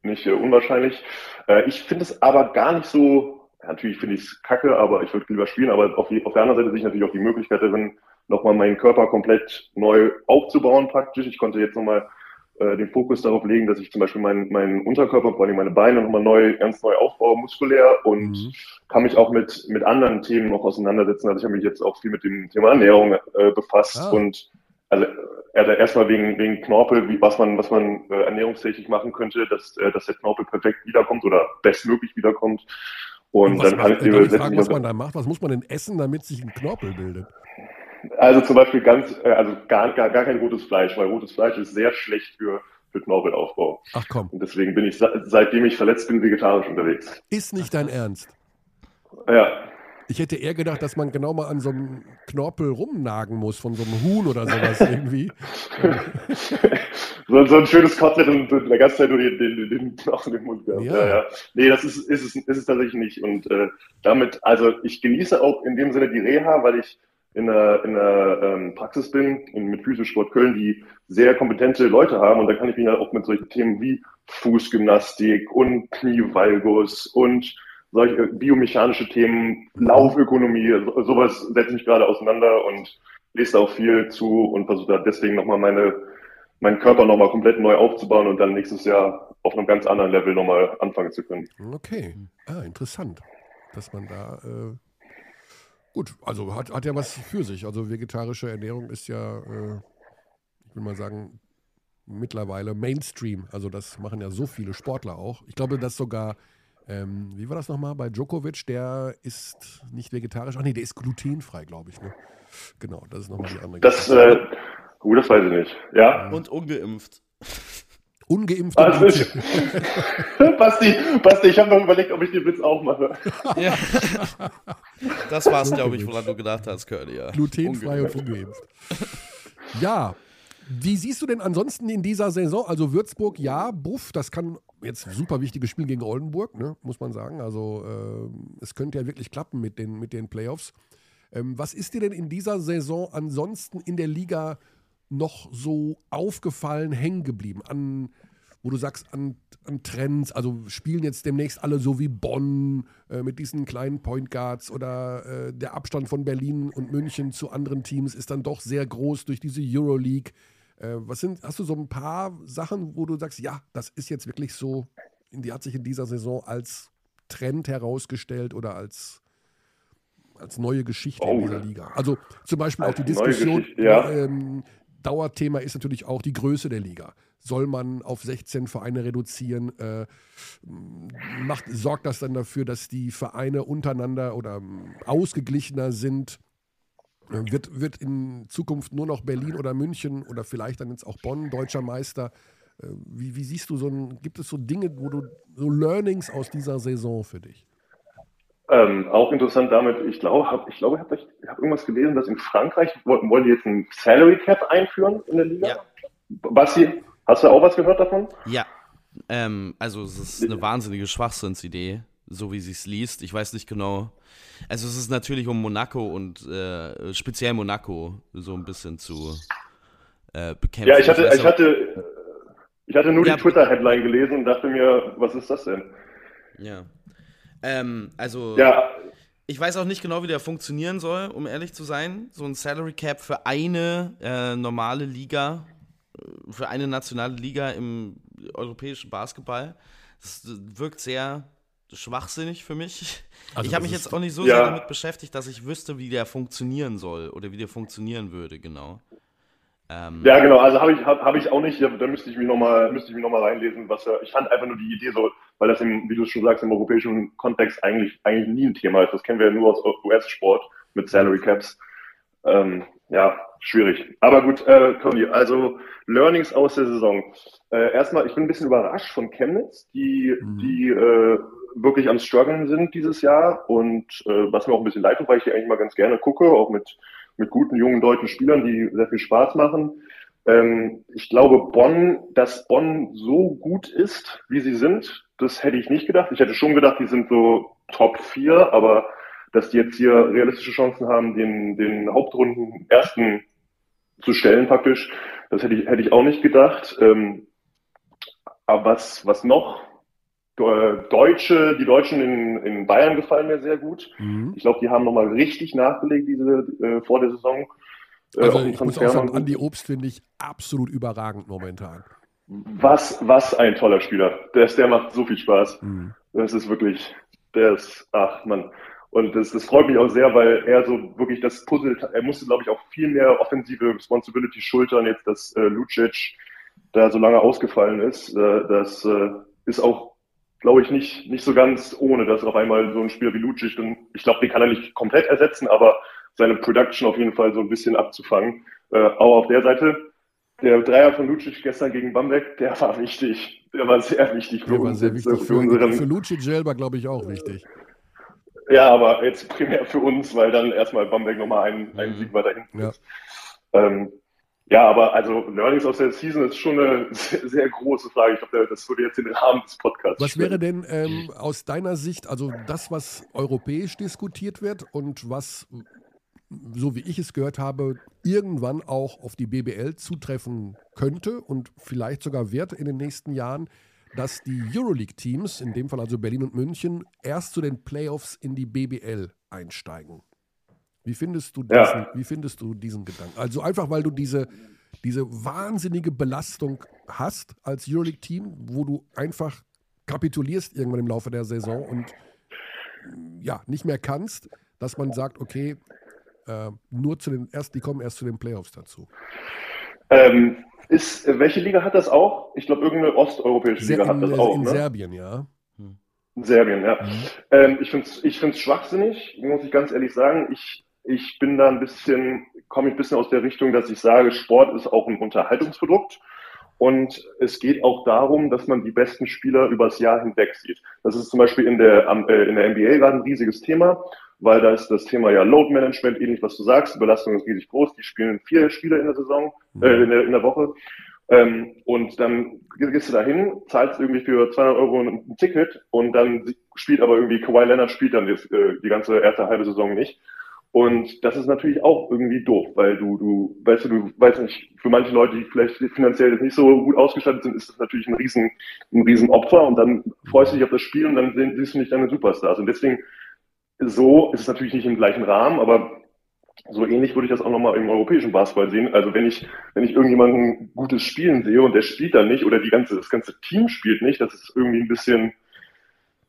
nicht äh, unwahrscheinlich. Äh, ich finde es aber gar nicht so, natürlich finde ich es kacke, aber ich würde lieber spielen, aber auf, die, auf der anderen Seite sehe ich natürlich auch die Möglichkeit darin, nochmal meinen Körper komplett neu aufzubauen praktisch. Ich konnte jetzt nochmal äh, den Fokus darauf legen, dass ich zum Beispiel meinen, meinen Unterkörper, vor allem meine Beine nochmal neu, ganz neu aufbaue, muskulär und mhm. kann mich auch mit, mit anderen Themen noch auseinandersetzen. Also ich habe mich jetzt auch viel mit dem Thema Ernährung äh, befasst ah. und also, also erstmal wegen, wegen Knorpel, wie, was man, was man äh, ernährungstechnisch machen könnte, dass, äh, dass der Knorpel perfekt wiederkommt oder bestmöglich wiederkommt. Und, Und dann kann ich dir fragen, was man da macht. Was muss man denn essen, damit sich ein Knorpel bildet? Also zum Beispiel ganz, äh, also gar, gar, gar kein rotes Fleisch, weil rotes Fleisch ist sehr schlecht für, für Knorpelaufbau. Ach komm. Und deswegen bin ich, seitdem ich verletzt bin, vegetarisch unterwegs. Ist nicht dein Ernst? Ja. Ich hätte eher gedacht, dass man genau mal an so einem Knorpel rumnagen muss, von so einem Huhn oder sowas irgendwie. (laughs) so, so, ein schönes Kotelett und der ganze Zeit nur den, den, den Knochen im Mund gehabt. Ja. ja, ja. Nee, das ist, ist, es, ist es tatsächlich nicht. Und äh, damit, also ich genieße auch in dem Sinne die Reha, weil ich in einer, in einer ähm, Praxis bin, in, mit Physiosport Köln, die sehr kompetente Leute haben. Und da kann ich mich halt auch mit solchen Themen wie Fußgymnastik und Knievalgus und solche biomechanische Themen, Laufökonomie, sowas setze ich gerade auseinander und lese auch viel zu und versuche da deswegen nochmal meine, meinen Körper nochmal komplett neu aufzubauen und dann nächstes Jahr auf einem ganz anderen Level nochmal anfangen zu können. Okay, ah, interessant, dass man da äh, gut, also hat, hat ja was für sich. Also vegetarische Ernährung ist ja, äh, ich will mal sagen, mittlerweile Mainstream. Also das machen ja so viele Sportler auch. Ich glaube, dass sogar ähm, wie war das nochmal bei Djokovic? Der ist nicht vegetarisch. Ach nee, der ist glutenfrei, glaube ich. Ne? Genau, das ist nochmal die andere das, äh, gut, das weiß ich nicht. Ja. Und ungeimpft. Ungeimpft. Also ich, (laughs) Basti, Basti, ich habe noch überlegt, ob ich den Witz auch mache. (laughs) Ja. Das war es, glaube ich, woran du gedacht hast, Curly. Ja. Glutenfrei ungeimpft. und ungeimpft. Ja, wie siehst du denn ansonsten in dieser Saison? Also Würzburg, ja, Buff, das kann jetzt ein super wichtiges Spiel gegen Oldenburg, ne, muss man sagen. Also äh, es könnte ja wirklich klappen mit den, mit den Playoffs. Ähm, was ist dir denn in dieser Saison ansonsten in der Liga noch so aufgefallen, hängen geblieben? An wo du sagst, an, an Trends, also spielen jetzt demnächst alle so wie Bonn äh, mit diesen kleinen Point Guards oder äh, der Abstand von Berlin und München zu anderen Teams ist dann doch sehr groß durch diese Euroleague. Äh, was sind, hast du so ein paar Sachen, wo du sagst, ja, das ist jetzt wirklich so, die hat sich in dieser Saison als Trend herausgestellt oder als als neue Geschichte oh. in dieser Liga. Also zum Beispiel als auch die Diskussion, ja. ähm, Dauerthema ist natürlich auch die Größe der Liga. Soll man auf 16 Vereine reduzieren? Äh, macht, sorgt das dann dafür, dass die Vereine untereinander oder ähm, ausgeglichener sind? Wird, wird in Zukunft nur noch Berlin oder München oder vielleicht dann jetzt auch Bonn deutscher Meister? Äh, wie, wie siehst du so ein, gibt es so Dinge, wo du so Learnings aus dieser Saison für dich? Ähm, auch interessant damit, ich glaube, hab, ich glaube, ich habe hab irgendwas gelesen, dass in Frankreich wollen, wollen die jetzt ein Salary Cap einführen in der Liga. Ja. Basti, hast du auch was gehört davon? Ja. Ähm, also es ist eine wahnsinnige Schwachsinnsidee, so wie sie es liest. Ich weiß nicht genau. Also es ist natürlich um Monaco und äh, speziell Monaco so ein bisschen zu äh, bekämpfen. Ja, ich hatte, ich hatte, ich hatte nur ja, die Twitter-Headline gelesen und dachte mir, was ist das denn? Ja. Ähm, also, ja. ich weiß auch nicht genau, wie der funktionieren soll, um ehrlich zu sein. So ein Salary Cap für eine äh, normale Liga, äh, für eine nationale Liga im europäischen Basketball. Das wirkt sehr schwachsinnig für mich. Also ich habe mich jetzt auch nicht so ja. sehr damit beschäftigt, dass ich wüsste, wie der funktionieren soll oder wie der funktionieren würde, genau. Ähm, ja, genau, also habe ich, hab, hab ich auch nicht, da müsste ich mich nochmal noch reinlesen, was ich fand einfach nur die Idee so, weil das im, wie du schon sagst, im europäischen Kontext eigentlich, eigentlich nie ein Thema ist. Das kennen wir ja nur aus US-Sport mit Salary Caps. Ähm, ja, schwierig. Aber gut, äh, Conny, also Learnings aus der Saison. Äh, erstmal, ich bin ein bisschen überrascht von Chemnitz, die, mhm. die äh, wirklich am Struggeln sind dieses Jahr und äh, was mir auch ein bisschen leid tut, weil ich die eigentlich mal ganz gerne gucke, auch mit mit guten jungen deutschen Spielern, die sehr viel Spaß machen. Ähm, ich glaube, Bonn, dass Bonn so gut ist, wie sie sind, das hätte ich nicht gedacht. Ich hätte schon gedacht, die sind so Top 4, aber dass die jetzt hier realistische Chancen haben, den, den Hauptrunden ersten zu stellen praktisch, das hätte ich, hätte ich auch nicht gedacht. Ähm, aber was, was noch? Deutsche, die Deutschen in, in Bayern gefallen mir sehr gut. Mhm. Ich glaube, die haben nochmal richtig nachgelegt diese äh, vor der Saison. Äh, also ich muss auch sagen, Andi Obst finde ich absolut überragend momentan. Was, was ein toller Spieler. Der, der macht so viel Spaß. Mhm. Das ist wirklich, der ist, ach man. Und das, das freut mich auch sehr, weil er so wirklich das Puzzle, er musste, glaube ich, auch viel mehr offensive Responsibility schultern, jetzt dass äh, Lucic da so lange ausgefallen ist. Äh, das äh, ist auch glaube ich, nicht, nicht so ganz ohne, dass auf einmal so ein Spieler wie Lucic, dann, ich glaube, den kann er nicht komplett ersetzen, aber seine Production auf jeden Fall so ein bisschen abzufangen. Äh, auch auf der Seite, der Dreier von Lucic gestern gegen Bamberg, der war wichtig. Der war sehr wichtig für der uns. War sehr wichtig für, unseren, für Lucic selber, glaube ich, auch wichtig. Ja, aber jetzt primär für uns, weil dann erstmal Bamberg nochmal einen, einen. Sieg weiter hinten ja. ist. Ähm, ja, aber also Learnings aus der Season ist schon eine sehr, sehr große Frage. Ich glaube, das würde jetzt in den Rahmen des Podcasts. Was wäre denn ähm, aus deiner Sicht, also das, was europäisch diskutiert wird und was, so wie ich es gehört habe, irgendwann auch auf die BBL zutreffen könnte und vielleicht sogar wird in den nächsten Jahren, dass die Euroleague-Teams, in dem Fall also Berlin und München, erst zu den Playoffs in die BBL einsteigen? Wie findest du diesen, ja. wie findest du diesen Gedanken? Also einfach, weil du diese, diese wahnsinnige Belastung hast als Euroleague-Team, wo du einfach kapitulierst irgendwann im Laufe der Saison und ja, nicht mehr kannst, dass man sagt, okay, äh, nur zu den erst, die kommen erst zu den Playoffs dazu. Ähm, ist, welche Liga hat das auch? Ich glaube, irgendeine osteuropäische Liga in, hat das auch. In ne? Serbien, ja. In Serbien, ja. Mhm. Ähm, ich finde es ich find's schwachsinnig, muss ich ganz ehrlich sagen. Ich ich bin da ein bisschen, komme ich ein bisschen aus der Richtung, dass ich sage, Sport ist auch ein Unterhaltungsprodukt. Und es geht auch darum, dass man die besten Spieler übers Jahr hinweg sieht. Das ist zum Beispiel in der, äh, in der NBA gerade ein riesiges Thema, weil da ist das Thema ja Load Management, ähnlich was du sagst. Die Belastung ist riesig groß. Die spielen vier Spiele in der Saison, äh, in, der, in der Woche. Ähm, und dann gehst du da hin, zahlst irgendwie für 200 Euro ein, Ticket und dann spielt aber irgendwie Kawhi Leonard spielt dann das, äh, die ganze erste halbe Saison nicht. Und das ist natürlich auch irgendwie doof, weil du, du, weißt du, du weißt nicht, für manche Leute, die vielleicht finanziell nicht so gut ausgestattet sind, ist das natürlich ein riesen, ein riesen Opfer und dann freust du dich auf das Spiel und dann siehst du nicht deine Superstars. Und deswegen, so ist es natürlich nicht im gleichen Rahmen, aber so ähnlich würde ich das auch nochmal im europäischen Basketball sehen. Also wenn ich, wenn ich irgendjemanden gutes Spielen sehe und der spielt dann nicht oder die ganze, das ganze Team spielt nicht, das ist irgendwie ein bisschen,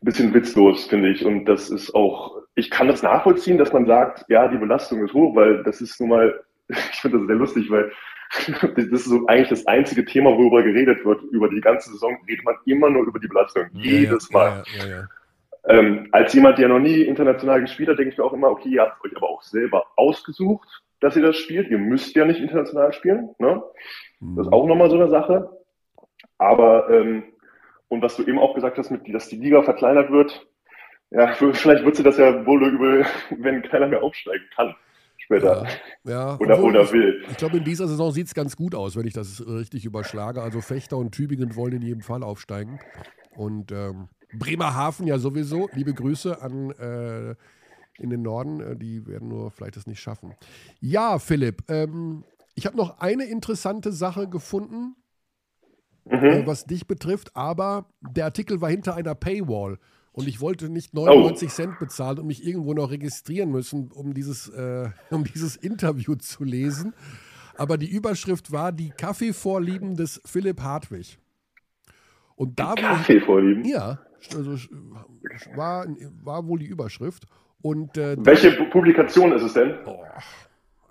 bisschen witzlos, finde ich. Und das ist auch, ich kann das nachvollziehen, dass man sagt, ja, die Belastung ist hoch, weil das ist nun mal, (laughs) ich finde das sehr lustig, weil (laughs) das ist so eigentlich das einzige Thema, worüber geredet wird. Über die ganze Saison redet man immer nur über die Belastung. Ja, jedes Mal. Ja, ja, ähm, als jemand, der noch nie international gespielt hat, denke ich mir auch immer, okay, ihr habt euch aber auch selber ausgesucht, dass ihr das spielt. Ihr müsst ja nicht international spielen. Ne? Das ist auch nochmal so eine Sache. Aber ähm, und was du eben auch gesagt hast, mit, dass die Liga verkleinert wird, ja, (laughs) vielleicht wird sie das ja wohl übel, (laughs) wenn keiner mehr aufsteigen kann später. Ja, ja. Oder, oder will. Ich, ich glaube, in dieser Saison sieht es ganz gut aus, wenn ich das richtig überschlage. Also Fechter und Tübingen wollen in jedem Fall aufsteigen. Und ähm, Bremerhaven ja sowieso. Liebe Grüße an äh, in den Norden. Äh, die werden nur vielleicht es nicht schaffen. Ja, Philipp, ähm, ich habe noch eine interessante Sache gefunden mhm. äh, was dich betrifft, aber der Artikel war hinter einer Paywall. Und ich wollte nicht 99 oh. Cent bezahlen und mich irgendwo noch registrieren müssen, um dieses, äh, (laughs) um dieses Interview zu lesen. Aber die Überschrift war die Kaffeevorlieben des Philipp Hartwig. Und da Kaffeevorlieben? Ja, also war, war wohl die Überschrift. Und, äh, Welche Publikation ist es denn? Oh,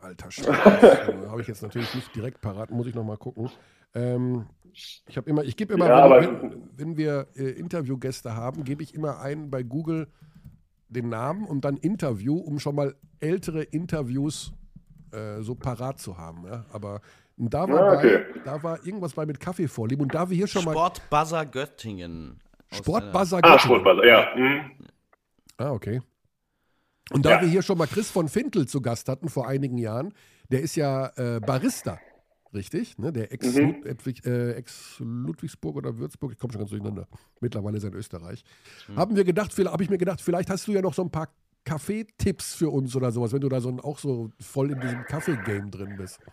alter Scheiße. (laughs) habe ich jetzt natürlich nicht direkt parat, muss ich nochmal gucken. Ähm, ich habe immer, ich gebe immer, ja, wenn, wenn, wenn, wir äh, Interviewgäste haben, gebe ich immer ein bei Google den Namen und dann Interview, um schon mal ältere Interviews äh, so parat zu haben. Ja? Aber da war, ah, okay. bei, da war irgendwas bei mit Kaffee vorlieben und da wir hier schon mal. Sportbuzzer Göttingen. Sportbuzzer Göttingen. Ah, Sportbuzzer, ja. Mhm. Ah, okay. Und da ja. wir hier schon mal Chris von Fintel zu Gast hatten vor einigen Jahren, der ist ja äh, Barista richtig? Ne? Der Ex-Ludwigsburg mhm. äh, Ex oder Würzburg, ich komme schon ganz durcheinander. Mittlerweile ist er in Österreich. Mhm. Haben wir gedacht, habe ich mir gedacht, vielleicht hast du ja noch so ein paar Kaffeetipps für uns oder sowas, wenn du da so auch so voll in diesem Kaffee-Game drin bist. (laughs)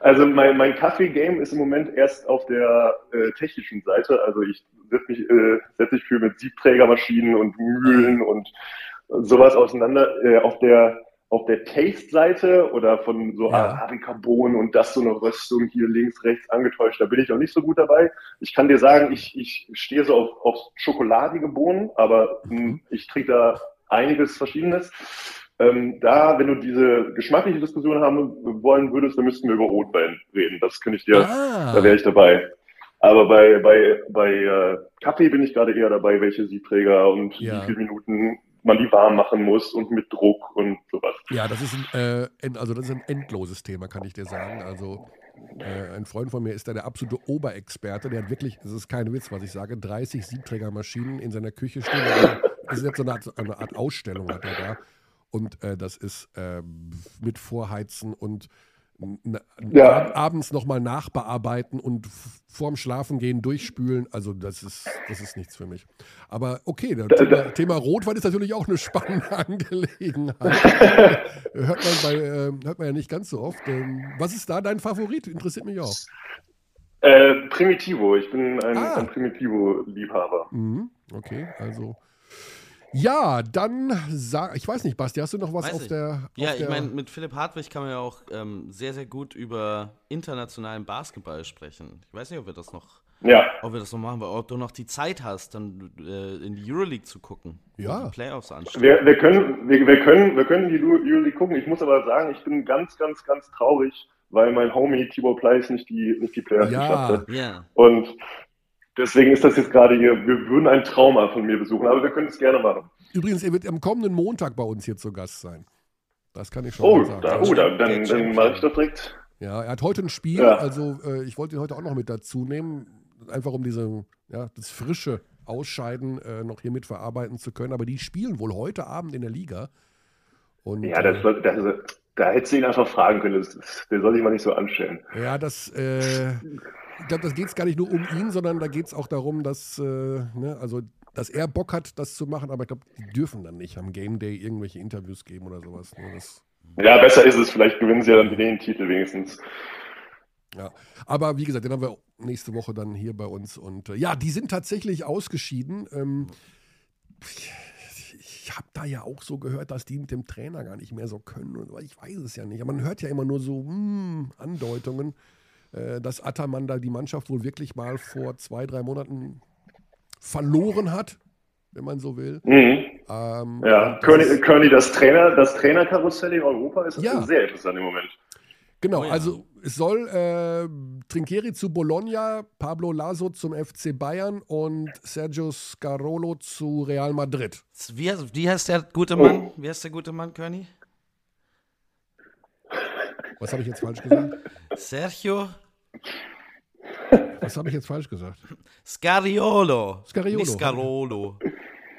Also mein, mein Kaffee-Game ist im Moment erst auf der äh, technischen Seite. Also ich setze mich, äh, setz mich viel mit Siebträgermaschinen und Mühlen und sowas auseinander. Äh, auf der auf der Taste-Seite oder von so ja. Arabica-Bohnen und das so eine Röstung hier links, rechts angetäuscht, da bin ich noch nicht so gut dabei. Ich kann dir sagen, ich, ich stehe so auf, auf schokoladige Bohnen, aber hm, mhm. ich trinke da einiges Verschiedenes. Ähm, da, wenn du diese geschmackliche Diskussion haben wollen würdest, dann müssten wir über Rotwein reden. Das könnte ich dir, ah. da wäre ich dabei. Aber bei, bei, bei äh, Kaffee bin ich gerade eher dabei, welche Siebträger und ja. wie viele Minuten man die warm machen muss und mit Druck und sowas. Ja, das ist ein, äh, also das ist ein endloses Thema, kann ich dir sagen. Also äh, ein Freund von mir ist da der absolute Oberexperte. Der hat wirklich, das ist kein Witz, was ich sage, 30 Siebträgermaschinen in seiner Küche stehen. Das ist jetzt so eine Art, eine Art Ausstellung hat er da. Und äh, das ist äh, mit Vorheizen und ja. abends nochmal nachbearbeiten und vorm Schlafengehen durchspülen. Also das ist, das ist nichts für mich. Aber okay, das Thema, Thema Rotwein ist natürlich auch eine spannende (laughs) Angelegenheit. (laughs) hört, man bei, äh, hört man ja nicht ganz so oft. Ähm, was ist da dein Favorit? Interessiert mich auch. Äh, Primitivo. Ich bin ein, ah. ein Primitivo-Liebhaber. Mhm. Okay, also ja, dann sag, ich weiß nicht, Basti, hast du noch was weiß auf ich. der. Auf ja, ich meine, mit Philipp Hartwig kann man ja auch ähm, sehr, sehr gut über internationalen Basketball sprechen. Ich weiß nicht, ob wir das noch, ja. ob wir das noch machen, weil ob du noch die Zeit hast, dann äh, in die Euroleague zu gucken. Ja. Die Playoffs anstehen. Wir, wir, können, wir, wir, können, wir können die Euroleague gucken. Ich muss aber sagen, ich bin ganz, ganz, ganz traurig, weil mein Homie Tibor Pleiss nicht die, nicht die Playoffs ja. geschafft hat. Ja. Und Deswegen ist das jetzt gerade hier, wir würden ein Trauma von mir besuchen, aber wir können es gerne machen. Übrigens, er wird am kommenden Montag bei uns hier zu Gast sein. Das kann ich schon oh, mal sagen. Da, oh, dann, dann, dann mache ich das direkt. Ja, er hat heute ein Spiel, ja. also äh, ich wollte ihn heute auch noch mit dazu nehmen, einfach um diese, ja, das frische Ausscheiden äh, noch hier mit verarbeiten zu können. Aber die spielen wohl heute Abend in der Liga. Und, ja, das, äh, das, das, da hättest du ihn einfach fragen können. Das, das, der soll sich mal nicht so anstellen. Ja, das, äh, ich glaube, das geht es gar nicht nur um ihn, sondern da geht es auch darum, dass, äh, ne, also dass er Bock hat, das zu machen, aber ich glaube, die dürfen dann nicht am Game Day irgendwelche Interviews geben oder sowas. Ne? Das, Ja, besser ist es. Vielleicht gewinnen sie ja dann den Titel wenigstens. ja. Aber wie gesagt, den haben wir nächste Woche dann hier bei uns. Und äh, ja, die sind tatsächlich ausgeschieden. Ähm, ich habe da ja auch so gehört, dass die mit dem Trainer gar nicht mehr so können. Und, ich weiß es ja nicht. Aber man hört ja immer nur so mm, Andeutungen, äh, dass Ataman da die Mannschaft wohl wirklich mal vor zwei, drei Monaten verloren hat, wenn man so will. Mhm. Ähm, Ja, und das Trainer, das Trainerkarussell in Europa ist Ja. sehr interessant im Moment. Genau, Oh ja. also es soll äh, Trinchieri zu Bologna, Pablo Laso zum FC Bayern und Sergio Scarolo zu Real Madrid. Wie, heißt- wie heißt der gute Oh. Mann? Wie heißt der gute Mann, Körny? Was habe ich jetzt falsch gesagt? Sergio Was habe ich jetzt falsch gesagt? Scariolo. Scariolo. Nicht Scarolo.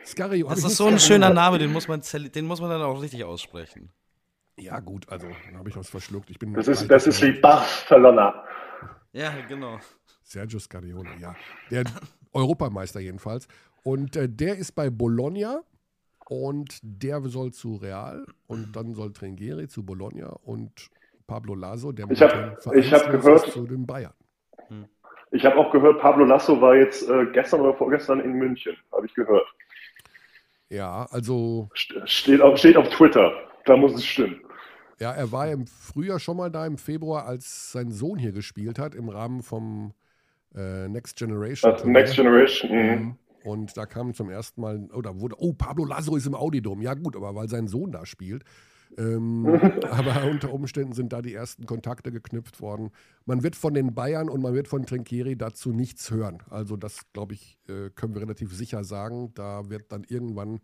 Scario. Das ist so ein Scariolo? schöner Name, den muss man, den muss man dann auch richtig aussprechen. Ja gut, also dann habe ich was verschluckt. Ich bin Das ist, das ist wie Barcelona. Ja, genau. Sergio Scariolo, ja. Der Europameister jedenfalls. Und äh, der ist bei Bologna und der soll zu Real und dann soll Trinchieri zu Bologna und Pablo Laso, der Ich hab- momentan ich hab gehört- zu den Bayern. Ich habe auch gehört, Pablo Lasso war jetzt äh, gestern oder vorgestern in München. Habe ich gehört. Ja, also St- Steht auf, steht auf Twitter. Da muss es stimmen. Ja, er war im Frühjahr schon mal da im Februar, als sein Sohn hier gespielt hat, im Rahmen vom äh, Next Generation. Also Next Generation. Mhm. Mhm. Und da kam zum ersten Mal, oder wurde, oh, Pablo Lasso ist im Audidom. Ja, gut, aber weil sein Sohn da spielt. Ähm, (laughs) aber unter Umständen sind da die ersten Kontakte geknüpft worden. Man wird von den Bayern und man wird von Trinkieri dazu nichts hören. Also, das, glaube ich, äh, können wir relativ sicher sagen. Da wird dann irgendwann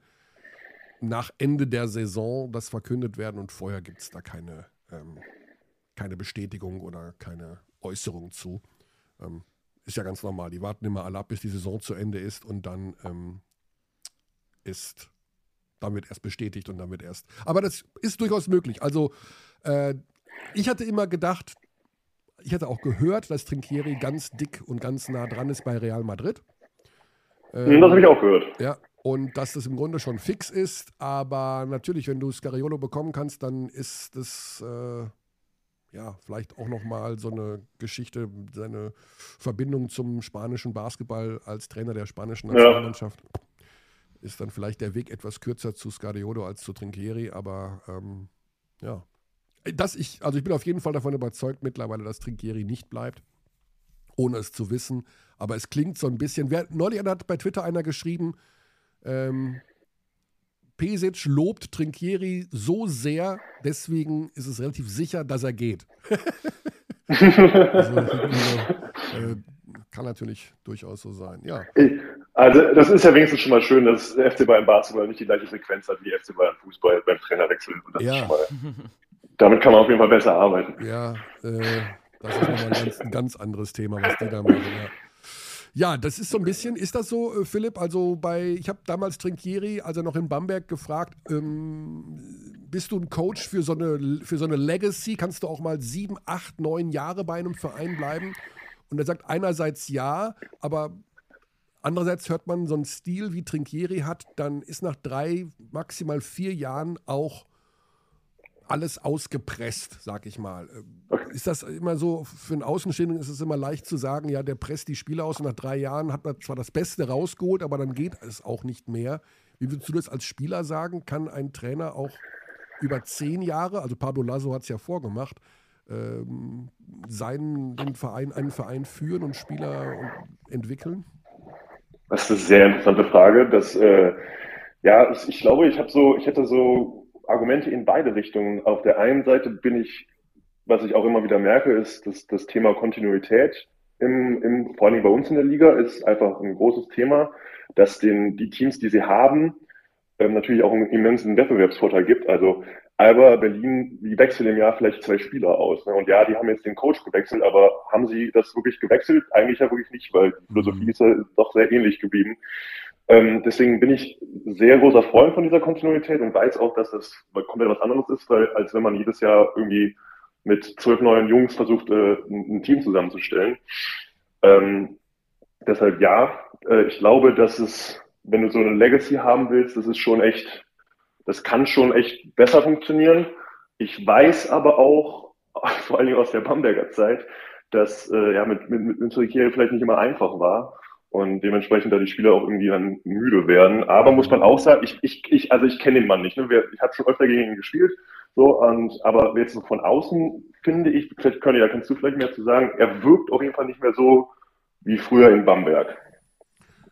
nach Ende der Saison das verkündet werden und vorher gibt es da keine, ähm, keine Bestätigung oder keine Äußerung zu. Ähm, ist ja ganz normal. Die warten immer alle ab, bis die Saison zu Ende ist und dann ähm, ist, wird erst bestätigt und wird erst. Aber das ist durchaus möglich. Also äh, ich hatte immer gedacht, ich hatte auch gehört, dass Trinkieri ganz dick und ganz nah dran ist bei Real Madrid. Mhm, Das habe ich auch gehört. Ja, und dass das im Grunde schon fix ist, aber natürlich, wenn du Scariolo bekommen kannst, dann ist das äh, ja vielleicht auch nochmal so eine Geschichte, seine Verbindung zum spanischen Basketball als Trainer der spanischen Ja. Ist dann vielleicht der Weg etwas kürzer zu Scariolo als zu Trinkieri, aber ähm, ja. Das ich, also ich bin auf jeden Fall davon überzeugt mittlerweile, dass Trinkieri nicht bleibt ohne es zu wissen. Aber es klingt so ein bisschen. Wer, neulich hat bei Twitter einer geschrieben, ähm, Pesic lobt Trinkieri so sehr, deswegen ist es relativ sicher, dass er geht. (laughs) also, äh, kann natürlich durchaus so sein. Ja, Also das ist ja wenigstens schon mal schön, dass der FC Bayern Basketball nicht die gleiche Frequenz hat wie FC Bayern Fußball beim Trainerwechsel. Ja. mal, damit kann man auf jeden Fall besser arbeiten. ja, äh, das ist nochmal ein ganz, ein ganz anderes Thema, was die da machen. Ja. Ja, das ist so ein bisschen, ist das so, äh, Philipp? Also bei, ich habe damals Trinkieri, als er noch in Bamberg gefragt, ähm, bist du ein Coach für so, eine, für so eine Legacy? Kannst du auch mal sieben, acht, neun Jahre bei einem Verein bleiben? Und er sagt einerseits ja, aber andererseits hört man so einen Stil wie Trinkieri hat, dann ist nach drei, maximal vier Jahren auch alles ausgepresst, sag ich mal. Ist das immer so, für einen Außenstehenden ist es immer leicht zu sagen, ja, der presst die Spieler aus und nach drei Jahren hat er zwar das Beste rausgeholt, aber dann geht es auch nicht mehr. Wie würdest du das als Spieler sagen? Kann ein Trainer auch über zehn Jahre, also Pablo Lasso hat es ja vorgemacht, ähm, seinen den Verein, einen Verein führen und Spieler entwickeln? Das ist eine sehr interessante Frage. Das, äh, ja, ich, glaube, ich habe so, ich hätte so Argumente in beide Richtungen. Auf der einen Seite bin ich, was ich auch immer wieder merke, ist, dass das Thema Kontinuität im, im, vor allem bei uns in der Liga ist einfach ein großes Thema, dass den, die Teams, die sie haben, ähm, natürlich auch einen immensen Wettbewerbsvorteil gibt. Also Alba Berlin, die wechseln im Jahr vielleicht zwei Spieler aus. Ne? Und ja, die haben jetzt den Coach gewechselt, aber haben sie das wirklich gewechselt? Eigentlich ja wirklich nicht, weil die Philosophie ist ja doch sehr ähnlich geblieben. Ähm, deswegen bin ich sehr großer Freund von dieser Kontinuität und weiß auch, dass das komplett was anderes ist, weil, als wenn man jedes Jahr irgendwie mit zwölf neuen Jungs versucht, äh, ein, ein Team zusammenzustellen. Ähm, deshalb ja, äh, ich glaube, dass es wenn du so eine Legacy haben willst, das ist schon echt, das kann schon echt besser funktionieren. Ich weiß aber auch, (laughs) vor allen Dingen aus der Bamberger Zeit, dass äh, ja mit, mit, mit Münster vielleicht nicht immer einfach war und dementsprechend da die Spieler auch irgendwie dann müde werden. Aber muss man auch sagen, ich, ich, ich also ich kenne den Mann nicht. Ne? Ich habe schon öfter gegen ihn gespielt, so und aber jetzt so von außen finde ich, vielleicht Conny, da kannst du vielleicht mehr zu sagen. Er wirkt auf jeden Fall nicht mehr so wie früher in Bamberg.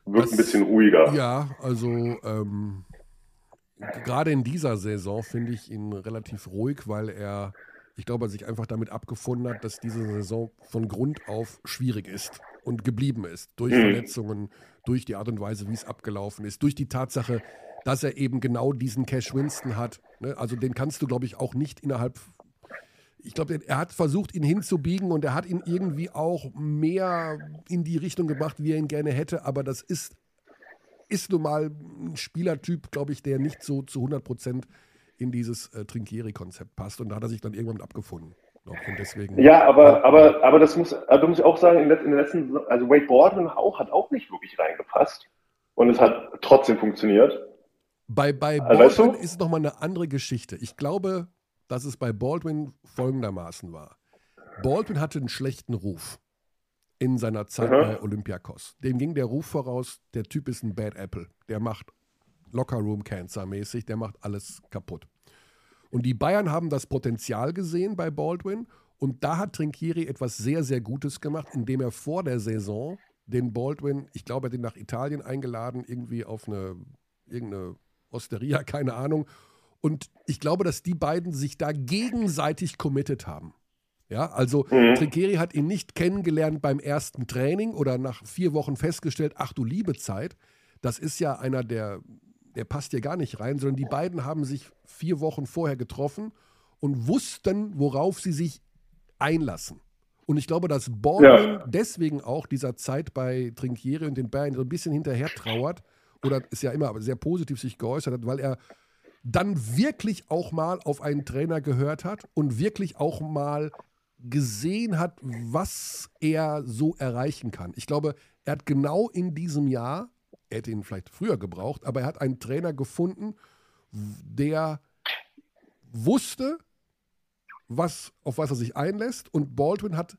Wirkt das, ein bisschen ruhiger. Ja, also ähm, gerade in dieser Saison finde ich ihn relativ ruhig, weil er ich glaube, er sich einfach damit abgefunden hat, dass diese Saison von Grund auf schwierig ist und geblieben ist. Durch mhm. Verletzungen, durch die Art und Weise, wie es abgelaufen ist, durch die Tatsache, dass er eben genau diesen Cash Winston hat. Ne? Also den kannst du, glaube ich, auch nicht innerhalb. Ich glaube, er hat versucht, ihn hinzubiegen und er hat ihn irgendwie auch mehr in die Richtung gebracht, wie er ihn gerne hätte. Aber das ist, ist nun mal ein Spielertyp, glaube ich, der nicht so zu 100 Prozent in dieses äh, Trinkieri-Konzept passt. Und da hat er sich dann irgendwann mit abgefunden. Und deswegen, ja, aber, aber, aber das muss, also muss ich auch sagen, in, den letzten, also Wade Baldwin auch, hat auch nicht wirklich reingepasst. Und es hat trotzdem funktioniert. Bei, bei also, Baldwin weißt du? ist es nochmal eine andere Geschichte. Ich glaube, dass es bei Baldwin folgendermaßen war. Baldwin hatte einen schlechten Ruf in seiner Zeit mhm. bei Olympiakos. Dem ging der Ruf voraus, der Typ ist ein Bad Apple. Der macht Lockerroom Cancer mäßig, der macht alles kaputt. Und die Bayern haben das Potenzial gesehen bei Baldwin und da hat Trinkieri etwas sehr, sehr Gutes gemacht, indem er vor der Saison den Baldwin, ich glaube, er hat ihn nach Italien eingeladen, irgendwie auf eine irgendeine Osteria, (laughs) keine Ahnung. Und ich glaube, dass die beiden sich da gegenseitig committed haben. Ja, also mhm. Trinkieri hat ihn nicht kennengelernt beim ersten Training oder nach vier Wochen festgestellt, ach du liebe Zeit. Das ist ja einer der der passt hier gar nicht rein, sondern die beiden haben sich vier Wochen vorher getroffen und wussten, worauf sie sich einlassen. Und ich glaube, dass Baldwin ja. deswegen auch dieser Zeit bei Trinkieri und den Bayern so ein bisschen hinterher trauert oder ist ja immer sehr positiv sich geäußert hat, weil er dann wirklich auch mal auf einen Trainer gehört hat und wirklich auch mal gesehen hat, was er so erreichen kann. Ich glaube, er hat genau in diesem Jahr er hätte ihn vielleicht früher gebraucht, aber er hat einen Trainer gefunden, der wusste, was, auf was er sich einlässt. Und Baldwin hat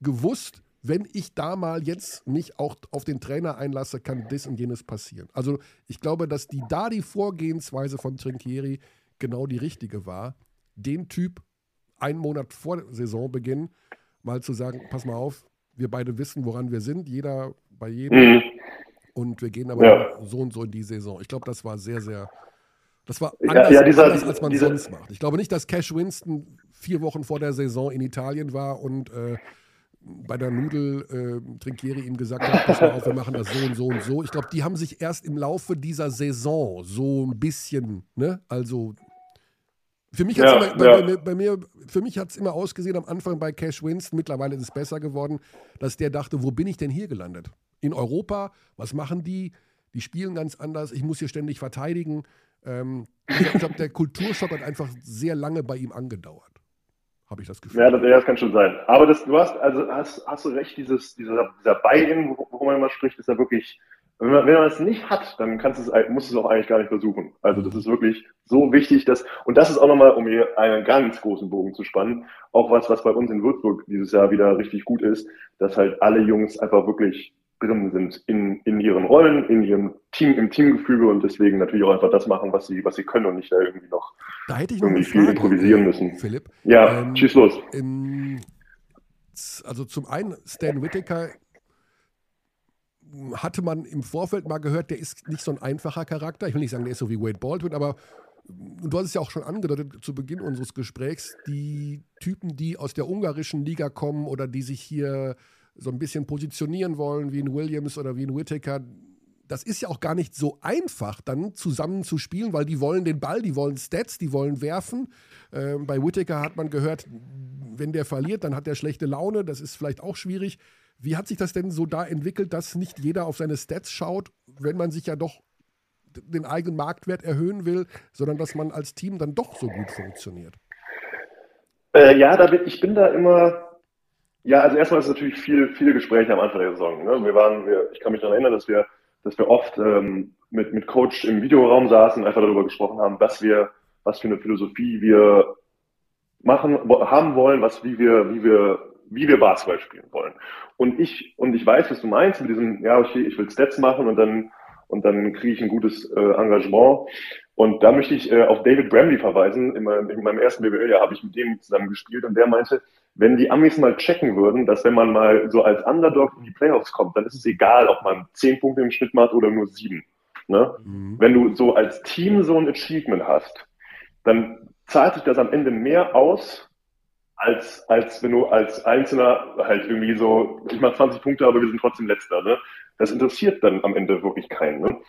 gewusst, wenn ich da mal jetzt mich auch auf den Trainer einlasse, kann das und jenes passieren. Also ich glaube, dass die da die Vorgehensweise von Trinkieri genau die richtige war, den Typ einen Monat vor Saisonbeginn mal zu sagen, pass mal auf, wir beide wissen, woran wir sind, jeder bei jedem. Mhm. Und wir gehen aber ja. so und so in die Saison. Ich glaube, das war sehr, sehr. Das war anders, ja, ja, dieser, anders als man dieser, sonst macht. Ich glaube nicht, dass Cash Winston vier Wochen vor der Saison in Italien war und äh, bei der Nudel äh, Trinkieri ihm gesagt hat, pass mal auf, wir machen das so und so und so. Ich glaube, die haben sich erst im Laufe dieser Saison so ein bisschen, ne, also für mich hat es ja, immer, ja. bei, mir, für mich hat es immer ausgesehen am Anfang bei Cash Winston, mittlerweile ist es besser geworden, dass der dachte, wo bin ich denn hier gelandet? in Europa. Was machen die? Die spielen ganz anders. Ich muss hier ständig verteidigen. Ähm, ich glaube, der Kulturschock hat einfach sehr lange bei ihm angedauert. Habe ich das Gefühl. Ja das, das, kann schon sein. Aber das, du hast, also hast, hast du recht, dieses, dieser, dieser Buy-in, worüber man immer spricht, ist ja wirklich, wenn man, wenn man es nicht hat, dann kannst es, musst du es auch eigentlich gar nicht versuchen. Also das ist wirklich so wichtig, dass, und das ist auch nochmal, um hier einen ganz großen Bogen zu spannen, auch was, was bei uns in Würzburg dieses Jahr wieder richtig gut ist, dass halt alle Jungs einfach wirklich drin sind in, in ihren Rollen, in ihrem Team, im Teamgefüge und deswegen natürlich auch einfach das machen, was sie, was sie können und nicht da irgendwie noch, da irgendwie viel improvisieren müssen. Philipp. Ja, ähm, schieß los. Im, also zum einen, Stan Whittaker hatte man im Vorfeld mal gehört, der ist nicht so ein einfacher Charakter. Ich will nicht sagen, der ist so wie Wade Baldwin, aber du hast es ja auch schon angedeutet zu Beginn unseres Gesprächs, die Typen, die aus der ungarischen Liga kommen oder die sich hier so ein bisschen positionieren wollen, wie ein Williams oder wie ein Whittaker, das ist ja auch gar nicht so einfach, dann zusammen zu spielen, weil die wollen den Ball, die wollen Stats, die wollen werfen. Ähm, bei Whittaker hat man gehört, wenn der verliert, dann hat er schlechte Laune. Das ist vielleicht auch schwierig. Wie hat sich das denn so da entwickelt, dass nicht jeder auf seine Stats schaut, wenn man sich ja doch den eigenen Marktwert erhöhen will, sondern dass man als Team dann doch so gut funktioniert? Äh, ja, da bin, ich bin da immer ja, also erstmal ist es natürlich viel, viele Gespräche am Anfang der Saison. Ne? Wir waren, wir, ich kann mich daran erinnern, dass wir dass wir oft ähm, mit, mit Coach im Videoraum saßen und einfach darüber gesprochen haben, was wir, was für eine Philosophie wir machen, haben wollen, was, wie wir, wie wir, wie wir Basketball spielen wollen. Und ich, und ich weiß, was du meinst mit diesem, ja, okay, ich will Stats machen und dann, und dann kriege ich ein gutes äh, Engagement. Und da möchte ich äh, auf David Bramley verweisen. In meinem, in meinem ersten BWL-Jahr habe ich mit dem zusammen gespielt und der meinte, wenn die Amis mal checken würden, dass wenn man mal so als Underdog in die Playoffs kommt, dann ist es egal, ob man zehn Punkte im Schnitt macht oder nur sieben. Ne? Mhm. Wenn du so als Team so ein Achievement hast, dann zahlt sich das am Ende mehr aus, als, als wenn du als Einzelner halt irgendwie so, ich mache 20 Punkte, aber wir sind trotzdem Letzter. Ne? Das interessiert dann am Ende wirklich keinen. Ne?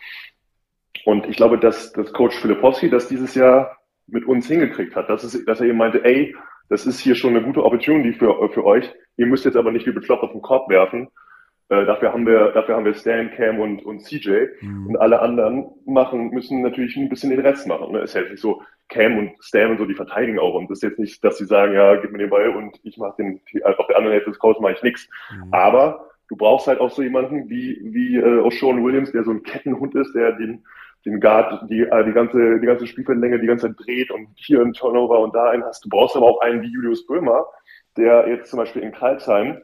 Und ich glaube, dass, dass Coach Filipowski das dieses Jahr mit uns hingekriegt hat, dass, es, dass er eben meinte, ey, das ist hier schon eine gute Opportunity für, für euch. Ihr müsst jetzt aber nicht wie bekloppt auf den Korb werfen. Äh, dafür haben wir, dafür haben wir Stan, Cam und, und CJ. Mhm. Und alle anderen machen, müssen natürlich ein bisschen den Rest machen. Ne? Ist ja nicht so, Cam und Stan und so, die verteidigen auch. Und das ist jetzt nicht, dass sie sagen, ja, gib mir den Ball und ich mache den, auf der anderen Hälfte des Courts mache ich nichts. Mhm. Aber du brauchst halt auch so jemanden wie, wie äh, auch Sean Williams, der so ein Kettenhund ist, der den, den Guard, die, äh, die ganze, die ganze Spielfeldlänge die ganze Zeit dreht und hier ein Turnover und da einen hast. Du brauchst aber auch einen wie Julius Böhmer, der jetzt zum Beispiel in Karlsheim,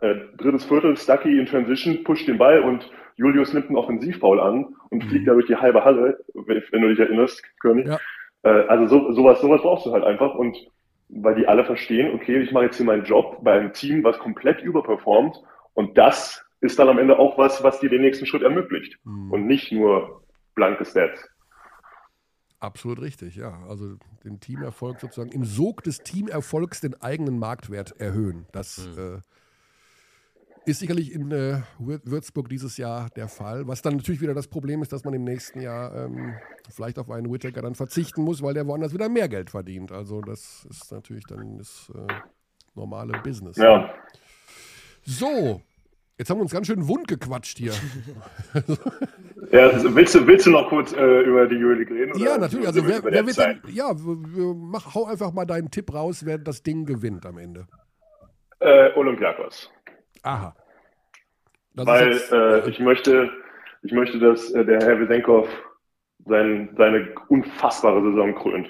äh, drittes Viertel, Stucky in Transition, pusht den Ball und Julius nimmt einen Offensivfoul an und mhm. fliegt da durch die halbe Halle, wenn du dich erinnerst, König. Ja. Äh, also so, sowas, sowas brauchst du halt einfach und weil die alle verstehen, okay, ich mache jetzt hier meinen Job bei einem Team, was komplett überperformt und das ist dann am Ende auch was, was dir den nächsten Schritt ermöglicht mhm. und nicht nur blanke Stats. Absolut richtig, ja. Also den Teamerfolg sozusagen im Sog des Teamerfolgs den eigenen Marktwert erhöhen. Das mhm. äh, ist sicherlich in äh, Würzburg dieses Jahr der Fall. Was dann natürlich wieder das Problem ist, dass man im nächsten Jahr ähm, vielleicht auf einen Whittaker dann verzichten muss, weil der woanders wieder mehr Geld verdient. Also das ist natürlich dann das äh, normale Business. Ja. So, jetzt haben wir uns ganz schön wund gequatscht hier. (laughs) Ja, willst, du, willst du noch kurz äh, über die Euroleague reden? ja, natürlich. Also wer, wer wird denn, ja, mach, hau einfach mal deinen Tipp raus, wer das Ding gewinnt am Ende. Äh, Olympiakos. Aha. Das Weil jetzt, äh, ich möchte, ich möchte, dass äh, der Herr Wesenkov sein, seine unfassbare Saison krönt.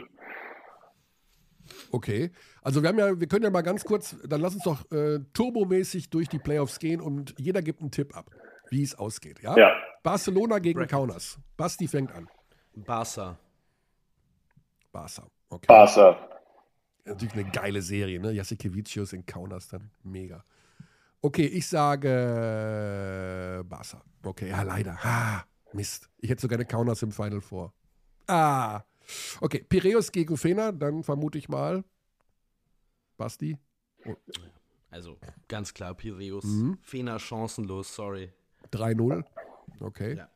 Okay. Also wir haben ja, wir können ja mal ganz kurz, dann lass uns doch äh, turbomäßig durch die Playoffs gehen und jeder gibt einen Tipp ab, wie es ausgeht. Ja. ja. Barcelona gegen Brackets. Kaunas. Basti fängt an. Barca. Barca. Okay. Barca. Natürlich eine geile Serie, ne? Jasikevicius in Kaunas dann mega. Okay, ich sage Barca. Okay, ja, leider. Ah, Mist. Ich hätte sogar eine Kaunas im Final vor. Ah. Okay, Piräus gegen Fener, dann vermute ich mal. Basti? Oh. Also, ganz klar, Piräus. Mhm. Fener chancenlos, sorry. 3-0. Okay. Ja.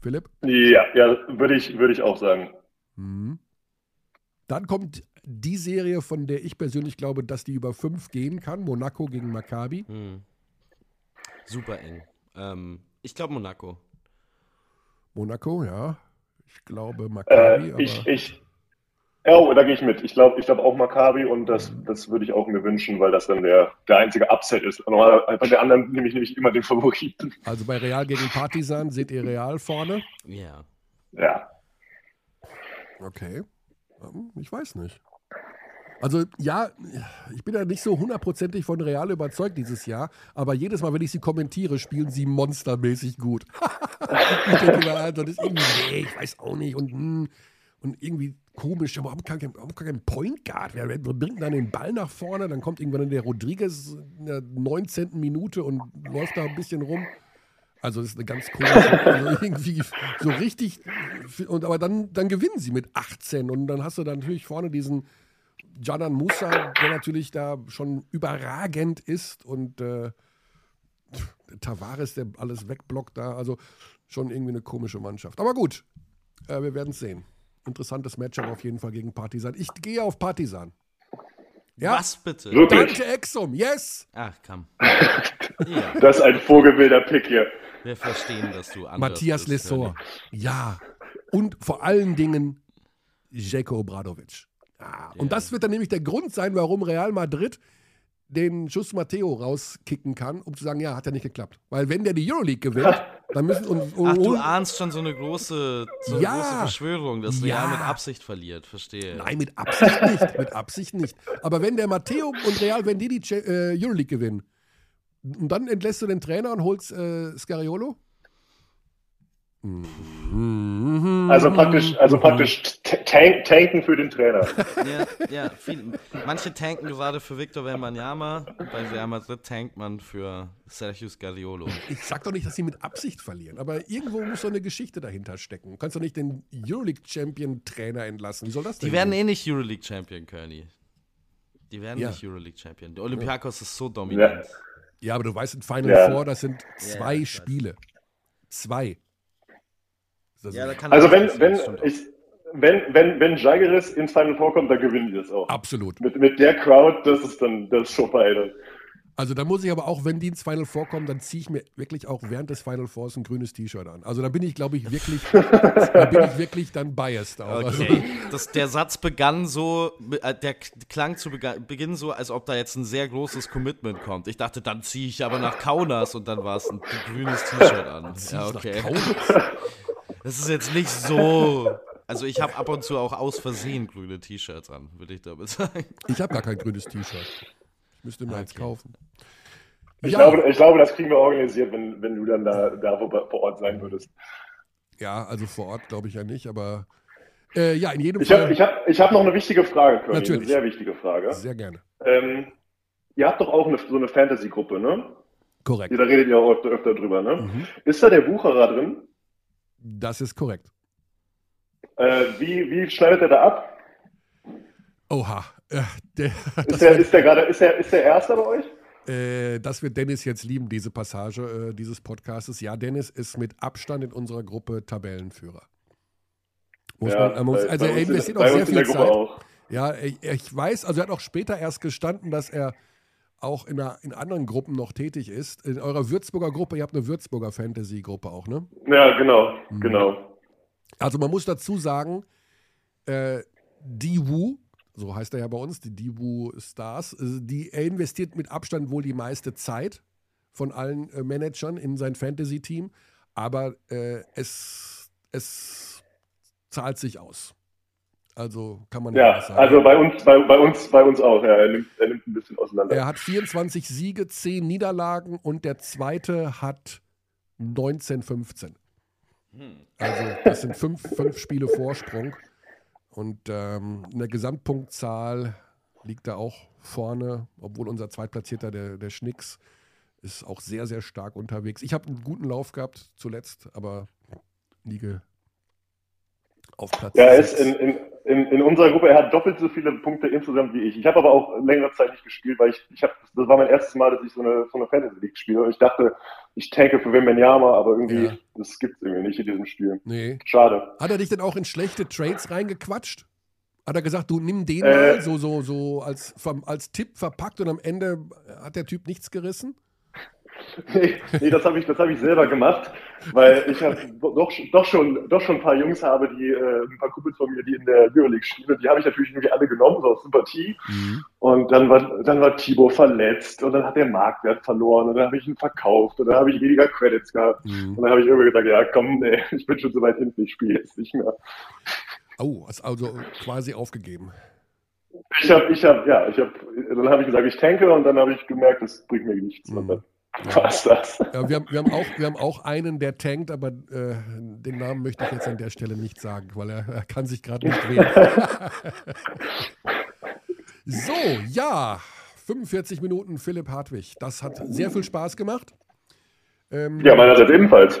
Philipp? Ja, ja würde ich, würd ich auch sagen. Mhm. Dann kommt die Serie, von der ich persönlich glaube, dass die über fünf gehen kann: Monaco gegen Maccabi. Mhm. Super eng. Ähm, ich glaube Monaco. Monaco, ja. Ich glaube Maccabi. Äh, ich, ich, ja, da gehe ich mit. Ich glaube ich glaub auch Maccabi und das, das würde ich auch mir wünschen, weil das dann der, der einzige Upset ist. Bei der anderen nehme ich nämlich immer den Favoriten. Also bei Real gegen Partisan seht ihr Real vorne? Ja. Ja. Okay. Hm, ich weiß nicht. Also ja, ich bin ja nicht so hundertprozentig von Real überzeugt dieses Jahr, aber jedes Mal, wenn ich sie kommentiere, spielen sie monstermäßig gut. (laughs) ich denke mal, das ist irgendwie, nee, ich weiß auch nicht und, hm, und irgendwie komisch, warum kann kein, warum kein Point Guard? Wer bringt dann den Ball nach vorne? Dann kommt irgendwann der Rodriguez in der 19. Minute und läuft da ein bisschen rum. Also das ist eine ganz komische, also (laughs) irgendwie so richtig. Und aber dann, dann gewinnen sie mit 18 und dann hast du dann natürlich vorne diesen Janan Musa, der natürlich da schon überragend ist und äh, Tavares, der alles wegblockt da. Also schon irgendwie eine komische Mannschaft. Aber gut, äh, wir werden es sehen interessantes Matchup auf jeden Fall gegen Partisan. Ich gehe auf Partisan. Ja? Was bitte? Wirklich? Danke, Exum, yes! Ach, komm. (laughs) ja. Das ist ein vogelwilder Pick hier. Wir verstehen, dass du anders Matthias Lessor. Ja. Und vor allen Dingen Jeko Obradovic. Ja. Und das wird dann nämlich der Grund sein, warum Real Madrid den Schuss Matteo rauskicken kann, um zu sagen, ja, hat ja nicht geklappt. Weil wenn der die Euroleague gewinnt, (laughs) Dann müssen und, und, Ach, du ahnst schon so eine große, so eine Ja. große Verschwörung, dass Ja. Real mit Absicht verliert. Verstehe. Nein, mit Absicht nicht. Mit Absicht nicht. Aber wenn der Matteo und Real, wenn die die äh, Euroleague gewinnen, und dann entlässt du den Trainer und holst äh, Scariolo? Also praktisch, also praktisch tank, tanken für den Trainer. Ja, ja viel, manche tanken gerade für Victor Wembanyama, bei Real Madrid tankt man für Sergio Scariolo. Ich sag doch nicht, dass sie mit Absicht verlieren, aber irgendwo muss so eine Geschichte dahinter stecken. Du kannst doch nicht den Euroleague-Champion-Trainer entlassen. Wie soll das denn Die werden gehen? eh nicht Euroleague Champion, Kearney. Die werden Ja. nicht Euroleague Champion. Der Olympiakos ist so dominant. Ja, aber du weißt, in Final Ja. Four, das sind zwei ja. Spiele. Zwei. Das Ja, da ist kann Also wenn, wenn, ich, wenn, wenn, wenn Jagiris ins Final vorkommt, dann gewinnen die das auch. absolut. Mit, mit der Crowd, das ist dann, das ist vorbei. Dann. Also da muss ich aber auch, wenn die ins Final Four kommen, dann ziehe ich mir wirklich auch während des Final Fours ein grünes T-Shirt an. Also da bin ich, glaube ich, wirklich, (laughs) da bin ich wirklich dann biased auch. Also, Okay. Das, der Satz begann so, äh, der klang zu Beginn so, als ob da jetzt ein sehr großes Commitment kommt. Ich dachte, dann ziehe ich aber nach Kaunas und dann war es ein grünes T-Shirt an. Ja, nach okay. Kaunas. (laughs) Das ist jetzt nicht so. Also ich habe ab und zu auch aus Versehen grüne T-Shirts an, würde ich damit sagen. Ich habe gar kein grünes T-Shirt. Ich müsste mir eins Okay. kaufen. Ich, ja, glaube, ich glaube, das kriegen wir organisiert, wenn, wenn du dann da, da vor Ort sein würdest. ja, also vor Ort glaube ich ja nicht, aber äh, ja, in jedem Ich habe Fall ich hab, ich hab noch eine wichtige Frage, Curly, Natürlich. eine sehr wichtige Frage. sehr gerne. Ähm, ihr habt doch auch eine, so eine Fantasy-Gruppe, ne? Korrekt. Da redet ihr auch öfter, öfter drüber, ne? Mhm. Ist da der Wucherer drin? Das ist korrekt. Äh, wie, wie schneidet er da ab? Oha. Äh, der, (laughs) Ist der, wird, ist der gerade, ist der, ist der Erster bei euch? äh, das wird Dennis jetzt lieben, diese Passage äh, dieses Podcastes. Ja, Dennis ist mit Abstand in unserer Gruppe Tabellenführer. Muss man, man muss, bei- also er investiert auch sehr viel Zeit. Auch. Ja, ich, ich weiß, also er hat auch später erst gestanden, dass er auch in, einer, in anderen Gruppen noch tätig ist. In eurer Würzburger Gruppe, ihr habt eine Würzburger Fantasy-Gruppe auch, ne? Ja, genau, Mhm. genau. Also man muss dazu sagen, äh, die Wu, so heißt er ja bei uns, die Diwu Stars, äh, die, er investiert mit Abstand wohl die meiste Zeit von allen äh, Managern in sein Fantasy-Team, aber äh, es, es zahlt sich aus. Also kann man Ja, nicht sagen. also bei uns, bei, bei uns, bei uns auch. Ja, er nimmt, er nimmt ein bisschen auseinander. Er hat 24 Siege, 10 Niederlagen und der zweite hat 19, 15. Also das sind fünf, fünf Spiele Vorsprung. Und ähm, in der Gesamtpunktzahl liegt er auch vorne, obwohl unser Zweitplatzierter, der, der Schnicks, ist auch sehr, sehr stark unterwegs. Ich habe einen guten Lauf gehabt zuletzt, aber liege auf Platz Ja, er ist in, in, in, in unserer Gruppe, er hat doppelt so viele Punkte insgesamt wie ich. Ich habe aber auch längere Zeit nicht gespielt, weil ich, ich habe, das war mein erstes Mal, dass ich so eine, so eine Fantasy League spiele. Und ich dachte, ich tanke für Wembenyama, aber irgendwie, Ja. das gibt's irgendwie nicht in diesem Spiel. Nee. Schade. Hat er dich denn auch in schlechte Trades reingequatscht? Hat er gesagt, du nimm den Äh. mal so, so, so als, als Tipp verpackt und am Ende hat der Typ nichts gerissen? Nee, nee das habe ich, das hab ich selber gemacht, weil ich hab doch, doch, schon, doch schon ein paar Jungs habe, die, äh, ein paar Kumpels von mir, die in der Euroleague spielen. Und die habe ich natürlich irgendwie alle genommen, so aus Sympathie. Und dann war, dann war Thibaut verletzt und dann hat der Marktwert verloren und dann habe ich ihn verkauft und dann habe ich weniger Credits gehabt. Mhm. Und dann habe ich irgendwie gesagt, ja komm, nee, ich bin schon so weit hinten, ich spiele jetzt nicht mehr. Oh, also quasi aufgegeben. Ich habe, ich habe, ja, ich habe, dann habe ich gesagt, ich tanke und dann habe ich gemerkt, das bringt mir nichts. Dann (laughs) war's das. Ja, wir, haben, wir, haben auch, wir haben auch einen, der tankt, aber äh, den Namen möchte ich jetzt an der Stelle nicht sagen, weil er, er kann sich gerade nicht wehren. (laughs) so, ja, 45 Minuten Philipp Hartwig. Das hat sehr viel Spaß gemacht. Ähm, Ja, meinerseits ebenfalls.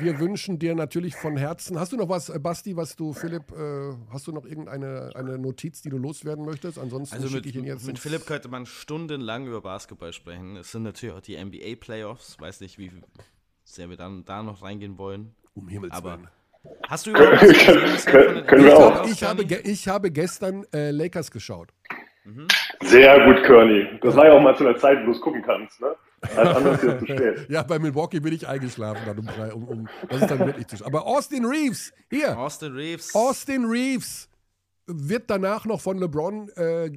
Wir wünschen dir natürlich von Herzen. Hast du noch was, äh, Basti, was du, Philipp, äh, hast du noch irgendeine eine Notiz, die du loswerden möchtest? Ansonsten Also mit, schicke ich ihn jetzt. mit Philipp könnte man stundenlang über Basketball sprechen. Es sind natürlich auch die NBA-Playoffs. Weiß nicht, wie sehr wir dann da noch reingehen wollen. Um Himmels Aber Willen. hast du überhaupt was gesehen Können wir Ich, auch. ich, habe, ich habe gestern äh, Lakers geschaut. Sehr gut, Kearney. Das war ja auch mal zu einer Zeit, wo du es gucken kannst, ne? Als anderes jetzt zu spät. Ja, bei Milwaukee bin ich eingeschlafen dann um drei. Um, um, das ist dann wirklich zu Aber Austin Reeves, hier, Austin Reeves. Austin Reeves wird danach noch von LeBron äh,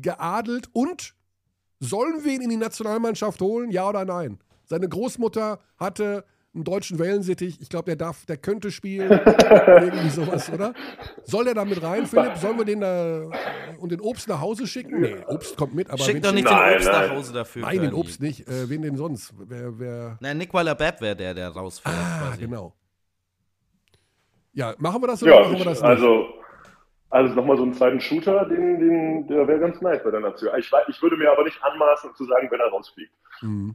geadelt und sollen wir ihn in die Nationalmannschaft holen, ja oder nein? Seine Großmutter hatte einen deutschen Wellensittich. Ich glaube, der darf, der könnte spielen. (laughs) Irgendwie sowas, oder? Soll der da mit rein, Philipp? Sollen wir den da und den Obst nach Hause schicken? Nee, Obst kommt mit, aber Schick doch nicht Nein, den Obst nein. nach Hause dafür. Nein, den. Obst nicht. Äh, wen denn sonst? Wer, wer. Nein, Nick Waller-Bepp wäre der, der rausfällt. Ah, quasi. genau. Ja, machen wir das oder Ja, machen wir das nicht? also, also nochmal so einen zweiten Shooter, den, den, der wäre ganz nice bei der Nation. Ich, ich würde mir aber nicht anmaßen zu sagen, wenn er rausfliegt. Mhm.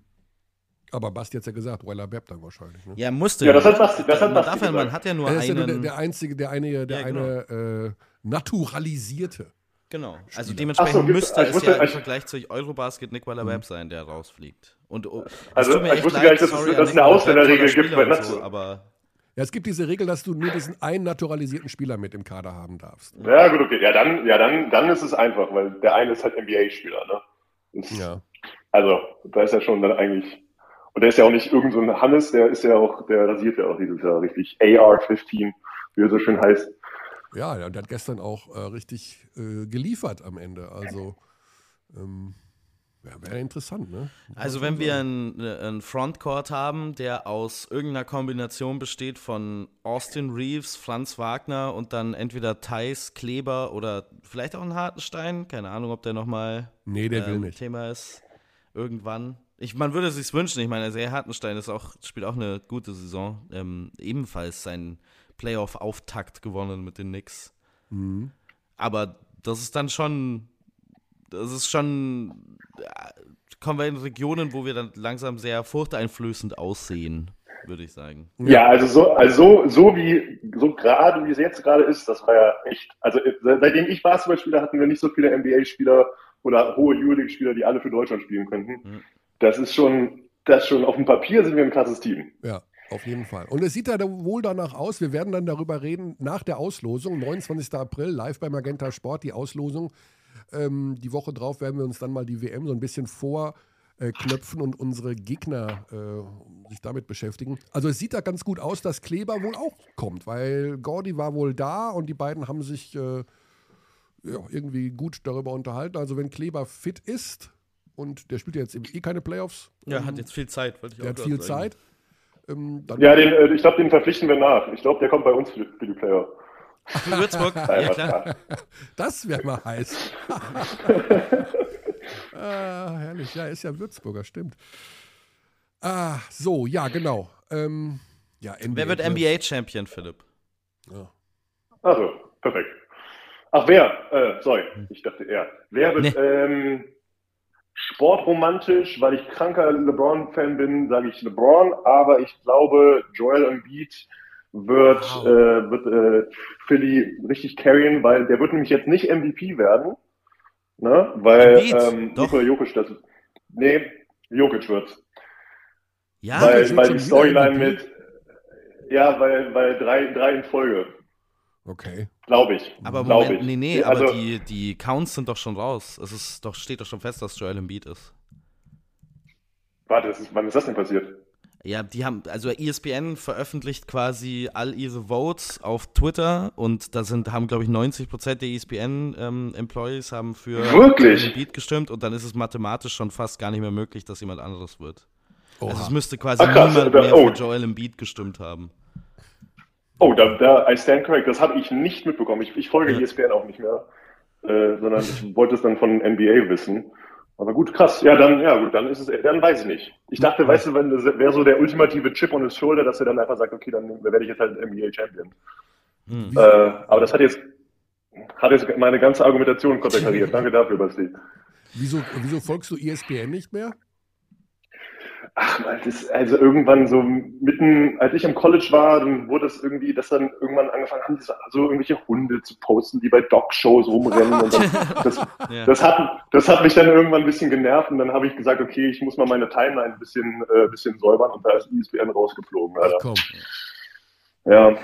Aber Basti hat ja gesagt, Weller Bepp dann wahrscheinlich. Ne? Ja, musste. Ja, das hat Basti- das hat Basti man hat ja nur Er ist ja nur der, einen. der einzige, der eine, der Ja, genau. eine äh, naturalisierte. Genau. Also Spieler. dementsprechend Ach so, müsste es wusste- ja im ich- Vergleich zu Eurobasket Nick Waller-Bepp sein, der rausfliegt. Und oh, Also, mir ich echt wusste leid, gar nicht, dass es- sorry dass es eine Waller-Bepp, Ausländerregel gibt bei und so. Aber Ja, es gibt diese Regel, dass du nur diesen einen naturalisierten Spieler mit im Kader haben darfst. Ja, gut, okay. Ja, dann, ja, dann, dann ist es einfach, weil der eine ist halt NBA-Spieler, ne? Das- Ja. Also, da ist ja schon dann eigentlich. Und der ist ja auch nicht irgend so ein Hannes, der ist ja auch, der rasiert ja auch dieses Jahr richtig. AR-15, wie er so schön heißt. Ja, der, der hat gestern auch äh, richtig äh, geliefert am Ende. Also, ähm, ja, wäre interessant, ne? Also wenn wir einen, einen Frontcourt haben, der aus irgendeiner Kombination besteht von Austin Reeves, Franz Wagner und dann entweder Thais, Kleber oder vielleicht auch einen Hartenstein, keine Ahnung, ob der nochmal Nee, der will ähm, nicht. Thema ist, irgendwann. Ich, man würde es sich wünschen, ich meine, sehr Hartenstein ist auch, spielt auch eine gute Saison, ähm, ebenfalls seinen Playoff-Auftakt gewonnen mit den Knicks. Mhm. Aber das ist dann schon, das ist schon, ja, kommen wir in Regionen, wo wir dann langsam sehr furchteinflößend aussehen, würde ich sagen. Ja, also so, also so, so wie, so gerade wie es jetzt gerade ist, das war ja echt, also äh, seitdem ich Basketballspieler hatten wir nicht so viele NBA-Spieler oder hohe Euroleague-Spieler, die alle für Deutschland spielen könnten. Mhm. Das ist schon, das schon auf dem Papier sind wir ein krasses Team. Ja, auf jeden Fall. Und es sieht da wohl danach aus, wir werden dann darüber reden, nach der Auslosung, 29. April, live bei Magenta Sport, die Auslosung. Ähm, die Woche drauf werden wir uns dann mal die WM so ein bisschen vorknöpfen und unsere Gegner äh, sich damit beschäftigen. Also es sieht da ganz gut aus, dass Kleber wohl auch kommt, weil Gordy war wohl da und die beiden haben sich äh, ja, irgendwie gut darüber unterhalten. Also wenn Kleber fit ist und der spielt ja jetzt eh keine Playoffs, Ja, ähm, hat jetzt viel Zeit, wollte ich der hat viel Zeit. Ähm, dann Ja, den, äh, ich glaube, den verpflichten wir nach. Ich glaube, der kommt bei uns für, für die Player. Für Würzburg, (laughs) ja klar. (laughs) Das wäre mal heiß. (laughs) ah, herrlich. Ja, ist ja Würzburger, stimmt. Ah, so, ja, genau. Ähm, ja, NBA Wer wird Playoffs. NBA-Champion, Philipp? Ja. Also, perfekt. Ach, wer? Äh, sorry, ich dachte er. Wer wird Nee. ähm, sportromantisch, weil ich kranker LeBron-Fan bin, sage ich LeBron, aber ich glaube, Joel Embiid wird, Wow. äh, wird äh, Philly richtig carryen, weil der wird nämlich jetzt nicht MVP werden, ne? weil Embiid? ähm, Doch. Nikola Jokic das. Nee, Jokic wird. Ja, weil weil die Storyline MVP? mit. Ja, weil, weil drei, drei in Folge, Okay. Glaube ich. aber glaub Moment, ich. nee, nee, Also- aber die, die Counts sind doch schon raus. Es ist doch, steht doch schon fest, dass Joel Embiid ist. Warte, ist, wann ist das denn passiert? Ja, die haben, also ESPN veröffentlicht quasi all ihre Votes auf Twitter und da sind, haben, glaube ich, 90% der ESPN-Employees haben für Wirklich? Joel Embiid gestimmt und dann ist es mathematisch schon fast gar nicht mehr möglich, dass jemand anderes wird. Oha. Also es müsste quasi Ach, krass, niemand mehr oh. für Joel Embiid gestimmt haben. Oh, da, da, I stand correct. Das habe ich nicht mitbekommen. Ich, ich folge Ja. ESPN auch nicht mehr, äh, sondern ich wollte es dann von NBA wissen. Aber gut, krass. Ja, dann, ja, gut, dann ist es, dann weiß ich nicht. Ich dachte, weißt du, wenn das wäre so der ultimative Chip on his shoulder, dass er dann einfach sagt, okay, dann werde ich jetzt halt NBA Champion. Hm. Äh, aber das hat jetzt, hat jetzt meine ganze Argumentation konterkariert. Danke dafür, Basti. Wieso, wieso folgst du ESPN nicht mehr? Ach, man, das, also irgendwann so mitten, als ich im College war, dann wurde es irgendwie, dass dann irgendwann angefangen haben, diese, so irgendwelche Hunde zu posten, die bei Dog-Shows rumrennen. Und dann, (laughs) das, Ja. das, hat, das hat mich dann irgendwann ein bisschen genervt und dann habe ich gesagt, okay, ich muss mal meine Timeline ein bisschen, äh, bisschen säubern und da ist E ESPN rausgeflogen, Ach leider. komm. Ja,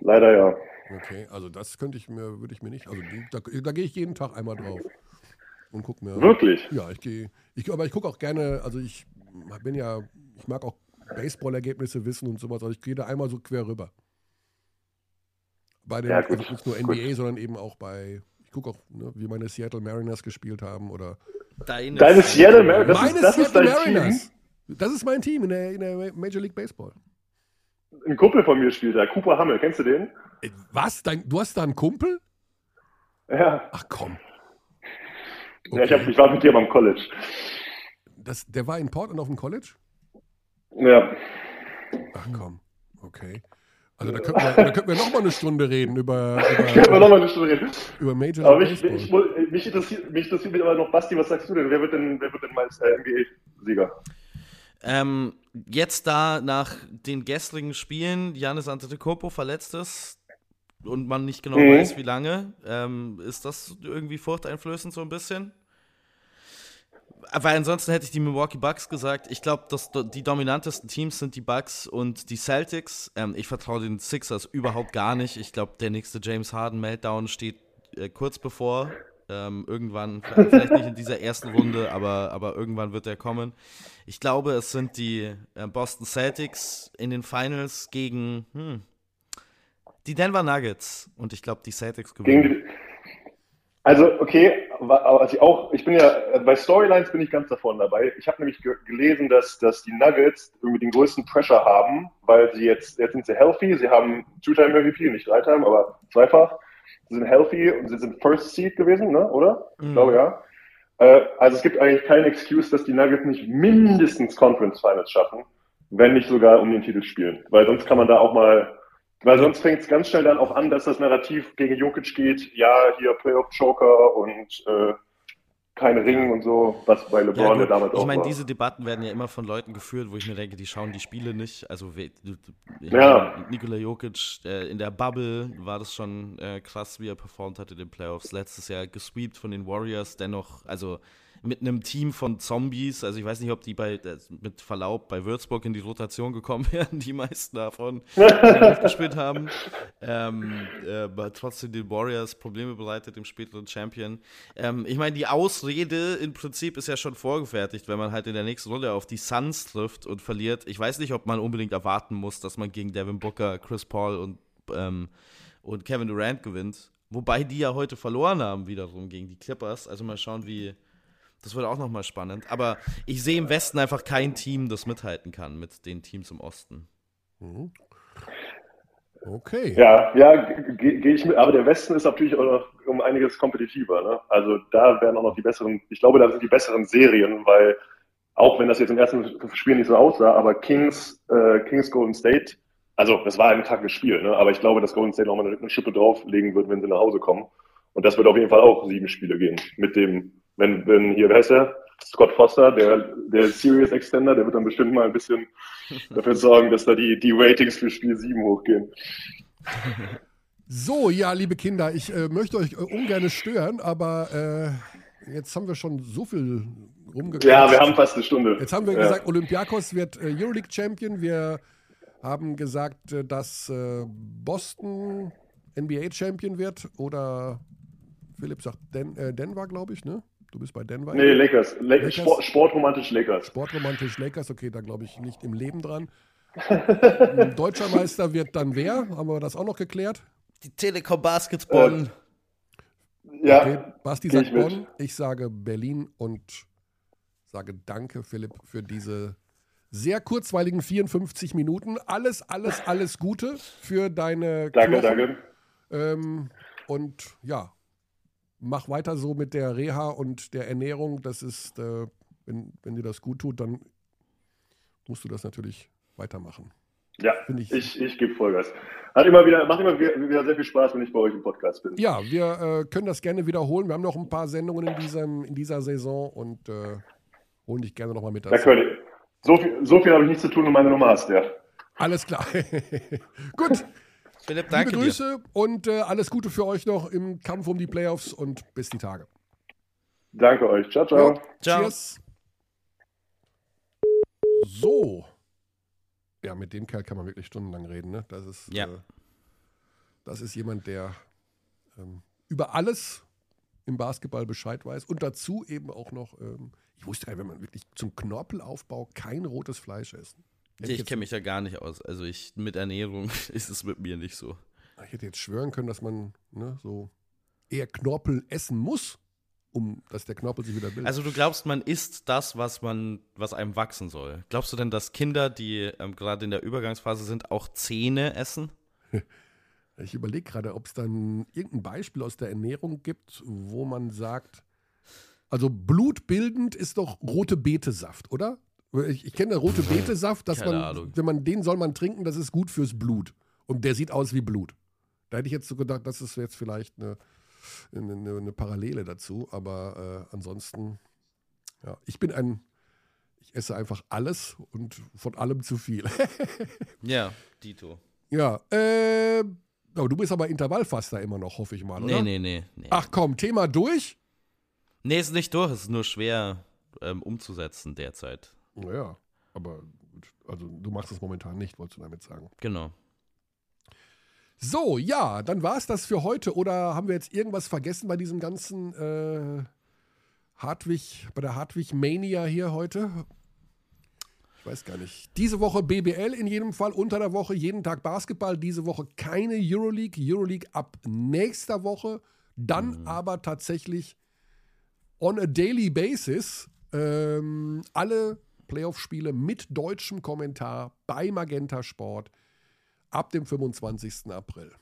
leider ja. Okay, also das könnte ich mir, würde ich mir nicht. Also da, da gehe ich jeden Tag einmal drauf. Und guck mir. Wirklich? Ja, ich gehe. Ich, aber ich gucke auch gerne, also ich bin ja, ich mag auch Baseball-Ergebnisse wissen und sowas, also ich gehe da einmal so quer rüber. Bei den, Ja, gut. also nicht nur Gut. NBA, sondern eben auch bei, ich gucke auch, ne, wie meine Seattle Mariners gespielt haben oder Deine, Deine Seattle Mariners, das meine ist, das ist Seattle Team? Mariners. Das ist mein Team in der, in der Major League Baseball. Ein Kumpel von mir spielt da, Cooper Hammel, kennst du den? Äh, Was? Dein, du hast da einen Kumpel? Ja. Ach komm. ja ich, hab, ich war mit dir beim College. Das, der war in Portland auf dem College? Ja. Ach komm. Okay. Also da könnten wir, da könnten wir noch mal eine Stunde reden über, (laughs) über, nochmal eine Stunde reden. über Major Aber mich, ich, mich, interessiert, mich interessiert mich aber noch, Basti, was sagst du denn? Wer wird denn, wer wird denn mal äh, NBA-Sieger? Ähm, jetzt da nach den gestrigen Spielen, Janis Antetokounmpo verletzt ist und man nicht genau Mhm. weiß, wie lange, ähm, ist das irgendwie furchteinflößend so ein bisschen? Weil ansonsten hätte ich die Milwaukee Bucks gesagt. Ich glaube, dass die dominantesten Teams sind die Bucks und die Celtics. Ähm, ich vertraue den Sixers überhaupt gar nicht. Ich glaube, der nächste James Harden Meltdown steht äh, kurz bevor. Ähm, irgendwann, vielleicht nicht in dieser ersten Runde, aber, aber irgendwann wird er kommen. Ich glaube, es sind die äh, Boston Celtics in den Finals gegen hm, die Denver Nuggets. Und ich glaube, die Celtics gewinnen. Also, okay, aber also ich auch, ich bin ja, bei Storylines bin ich ganz davon dabei. Ich habe nämlich ge gelesen, dass, dass die Nuggets irgendwie den größten Pressure haben, weil sie jetzt, jetzt sind sie healthy, sie haben Two-Time-MVP, nicht Drei-Time, aber zweifach. Sie sind healthy und sie sind First Seed gewesen, ne, oder? Ich Mhm. glaube, ja. Äh, also es gibt eigentlich keine Excuse, dass die Nuggets nicht mindestens Conference Finals schaffen, wenn nicht sogar um den Titel spielen. Weil sonst kann man da auch mal, weil sonst fängt es ganz schnell dann auch an, dass das Narrativ gegen Jokic geht, ja, hier Playoff-Joker und äh, kein Ring und so, was bei LeBron ja, damals ich auch meine, war. diese Debatten werden ja immer von Leuten geführt, wo ich mir denke, die schauen die Spiele nicht. Also ich Ja. meine, Nikola Jokic äh, in der Bubble war das schon äh, krass, wie er performt hat in den Playoffs. Letztes Jahr gesweept von den Warriors, dennoch, also mit einem Team von Zombies. Also ich weiß nicht, ob die bei mit Verlaub bei Würzburg in die Rotation gekommen (laughs) wären, die meisten davon die gespielt haben. Ähm, äh, aber trotzdem den Warriors Probleme bereitet, dem späteren Champion. Ähm, ich meine, die Ausrede im Prinzip ist ja schon vorgefertigt, wenn man halt in der nächsten Runde auf die Suns trifft und verliert. Ich weiß nicht, ob man unbedingt erwarten muss, dass man gegen Devin Booker, Chris Paul und, ähm, und Kevin Durant gewinnt. Wobei die ja heute verloren haben, wiederum gegen die Clippers. Also mal schauen, wie. Das wird auch nochmal spannend. Aber ich sehe im Westen einfach kein Team, das mithalten kann mit den Teams im Osten. Mhm. Okay. Ja, ja, gehe geh ich mit. Aber der Westen ist natürlich auch noch um einiges kompetitiver. Ne? Also da werden auch noch die besseren, ich glaube, da sind die besseren Serien, weil auch wenn das jetzt im ersten Spiel nicht so aussah, aber Kings, äh, Kings Golden State, also das war ein taktisches Spiel, ne? aber ich glaube, dass Golden State nochmal eine, eine Schippe drauflegen wird, wenn sie nach Hause kommen. Und das wird auf jeden Fall auch sieben Spiele gehen. Mit dem, wenn, wenn hier, wer heißt der? Scott Foster, der, der Serious Extender, der wird dann bestimmt mal ein bisschen (laughs) dafür sorgen, dass da die, die Ratings für Spiel 7 hochgehen. So, ja, liebe Kinder, ich äh, möchte euch äh, ungern stören, aber äh, jetzt haben wir schon so viel rumgequatscht. Ja, wir haben fast eine Stunde. Jetzt haben wir ja. gesagt, Olympiakos wird äh, Euroleague Champion. Wir haben gesagt, äh, dass äh, Boston NBA Champion wird. Oder Philipp sagt Den äh, Denver, glaube ich, ne? Du bist bei Denver. Nee, Lakers. La Lakers? Sport, sportromantisch Lakers. Sportromantisch Lakers, okay, da glaube ich nicht im Leben dran. (laughs) Deutscher Meister wird dann wer? Haben wir das auch noch geklärt? Die Telekom Basketball. Ja, Okay, Basti sagt ich. Bonn, ich sage Berlin und sage danke, Philipp, für diese sehr kurzweiligen 54 Minuten. Alles, alles, alles Gute für deine danke, Knochen. danke. Ähm, und ja, mach weiter so mit der Reha und der Ernährung. Das ist, äh, wenn, wenn dir das gut tut, dann musst du das natürlich weitermachen. Ja, Finde ich. ich, ich gebe Vollgas. Hat immer wieder, macht immer wieder, sehr viel Spaß, wenn ich bei euch im Podcast bin. Ja, wir äh, können das gerne wiederholen. Wir haben noch ein paar Sendungen in, diesem, in dieser Saison und äh, holen dich gerne nochmal mit Da dazu. ihr. So viel, so viel habe ich nichts zu tun und meine Nummer hast ja. Alles klar. (laughs) Gut, Philipp, danke liebe dir. Grüße und äh, alles Gute für euch noch im Kampf um die Playoffs und bis die Tage. Danke euch. Ciao, ciao. Jo, Ciao. Cheers. So. Ja, mit dem Kerl kann man wirklich stundenlang reden. Ne? Das, ist, Ja. äh, das ist jemand, der ähm, über alles im Basketball Bescheid weiß und dazu eben auch noch, ähm, ich wusste gar nicht, wenn man wirklich zum Knorpelaufbau kein rotes Fleisch essen. Ich kenne mich da gar nicht aus. Also ich mit Ernährung (laughs) ist es mit mir nicht so. Ich hätte jetzt schwören können, dass man ne, so eher Knorpel essen muss. um dass der Knorpel sich wieder bildet. Also du glaubst, man isst das, was man, was einem wachsen soll. Glaubst du denn, dass Kinder, die ähm, gerade in der Übergangsphase sind, auch Zähne essen? (laughs) Ich überlege gerade, ob es dann irgendein Beispiel aus der Ernährung gibt, wo man sagt, also blutbildend ist doch rote Betesaft, oder? Ich, ich kenne rote Betesaft, dass Keine man, Ahnung. wenn man den soll man trinken, das ist gut fürs Blut. Und der sieht aus wie Blut. Da hätte ich jetzt so gedacht, das ist jetzt vielleicht eine, eine, eine Parallele dazu, aber äh, ansonsten, ja, ich bin ein, ich esse einfach alles und von allem zu viel. (laughs) Ja, Dito. ja, äh, aber du bist aber Intervallfaster immer noch, hoffe ich mal, oder? Nee, nee, nee. nee. Ach komm, Thema durch? Nee, ist nicht durch, es ist nur schwer ähm, umzusetzen derzeit. Naja, aber also du machst es momentan nicht, wolltest du damit sagen. Genau. So, ja, dann war es das für heute. Oder haben wir jetzt irgendwas vergessen bei diesem ganzen äh, Hartwig, bei der Hartwig Mania hier heute? Ich weiß gar nicht. Diese Woche BBL in jedem Fall, unter der Woche jeden Tag Basketball. Diese Woche keine Euroleague. Euroleague ab nächster Woche. Dann aber tatsächlich on a daily basis ähm, alle Playoff-Spiele mit deutschem Kommentar bei Magenta Sport ab dem 25. April.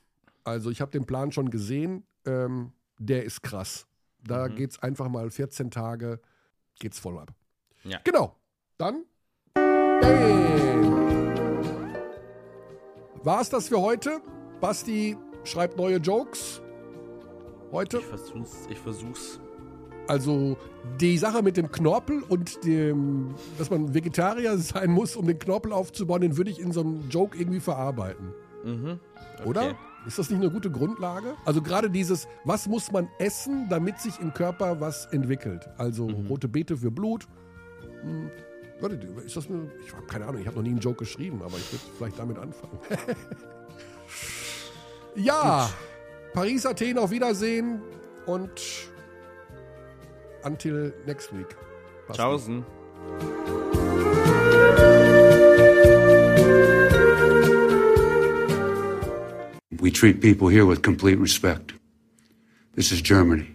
Also ich habe den Plan schon gesehen, ähm, der ist krass. Da geht's einfach mal 14 Tage, geht's voll ab. Ja. Genau. Dann bam. War's das für heute? Basti schreibt neue Jokes. Heute. Ich versuch's. Ich versuch's. Also die Sache mit dem Knorpel und dem, dass man Vegetarier (laughs) sein muss, um den Knorpel aufzubauen, den würde ich in so einem Joke irgendwie verarbeiten. Mhm. Oder? Okay. Ist das nicht eine gute Grundlage? Also gerade dieses, was muss man essen, damit sich im Körper was entwickelt? Also Mhm. rote Beete für Blut. Hm, warte, ist das eine, ich habe keine Ahnung, ich habe noch nie einen Joke geschrieben, aber ich würde vielleicht damit anfangen. (laughs) ja, Paris, Athen, auf Wiedersehen und until next week. Basti. Tschaußen. We treat people here with complete respect. This is Germany.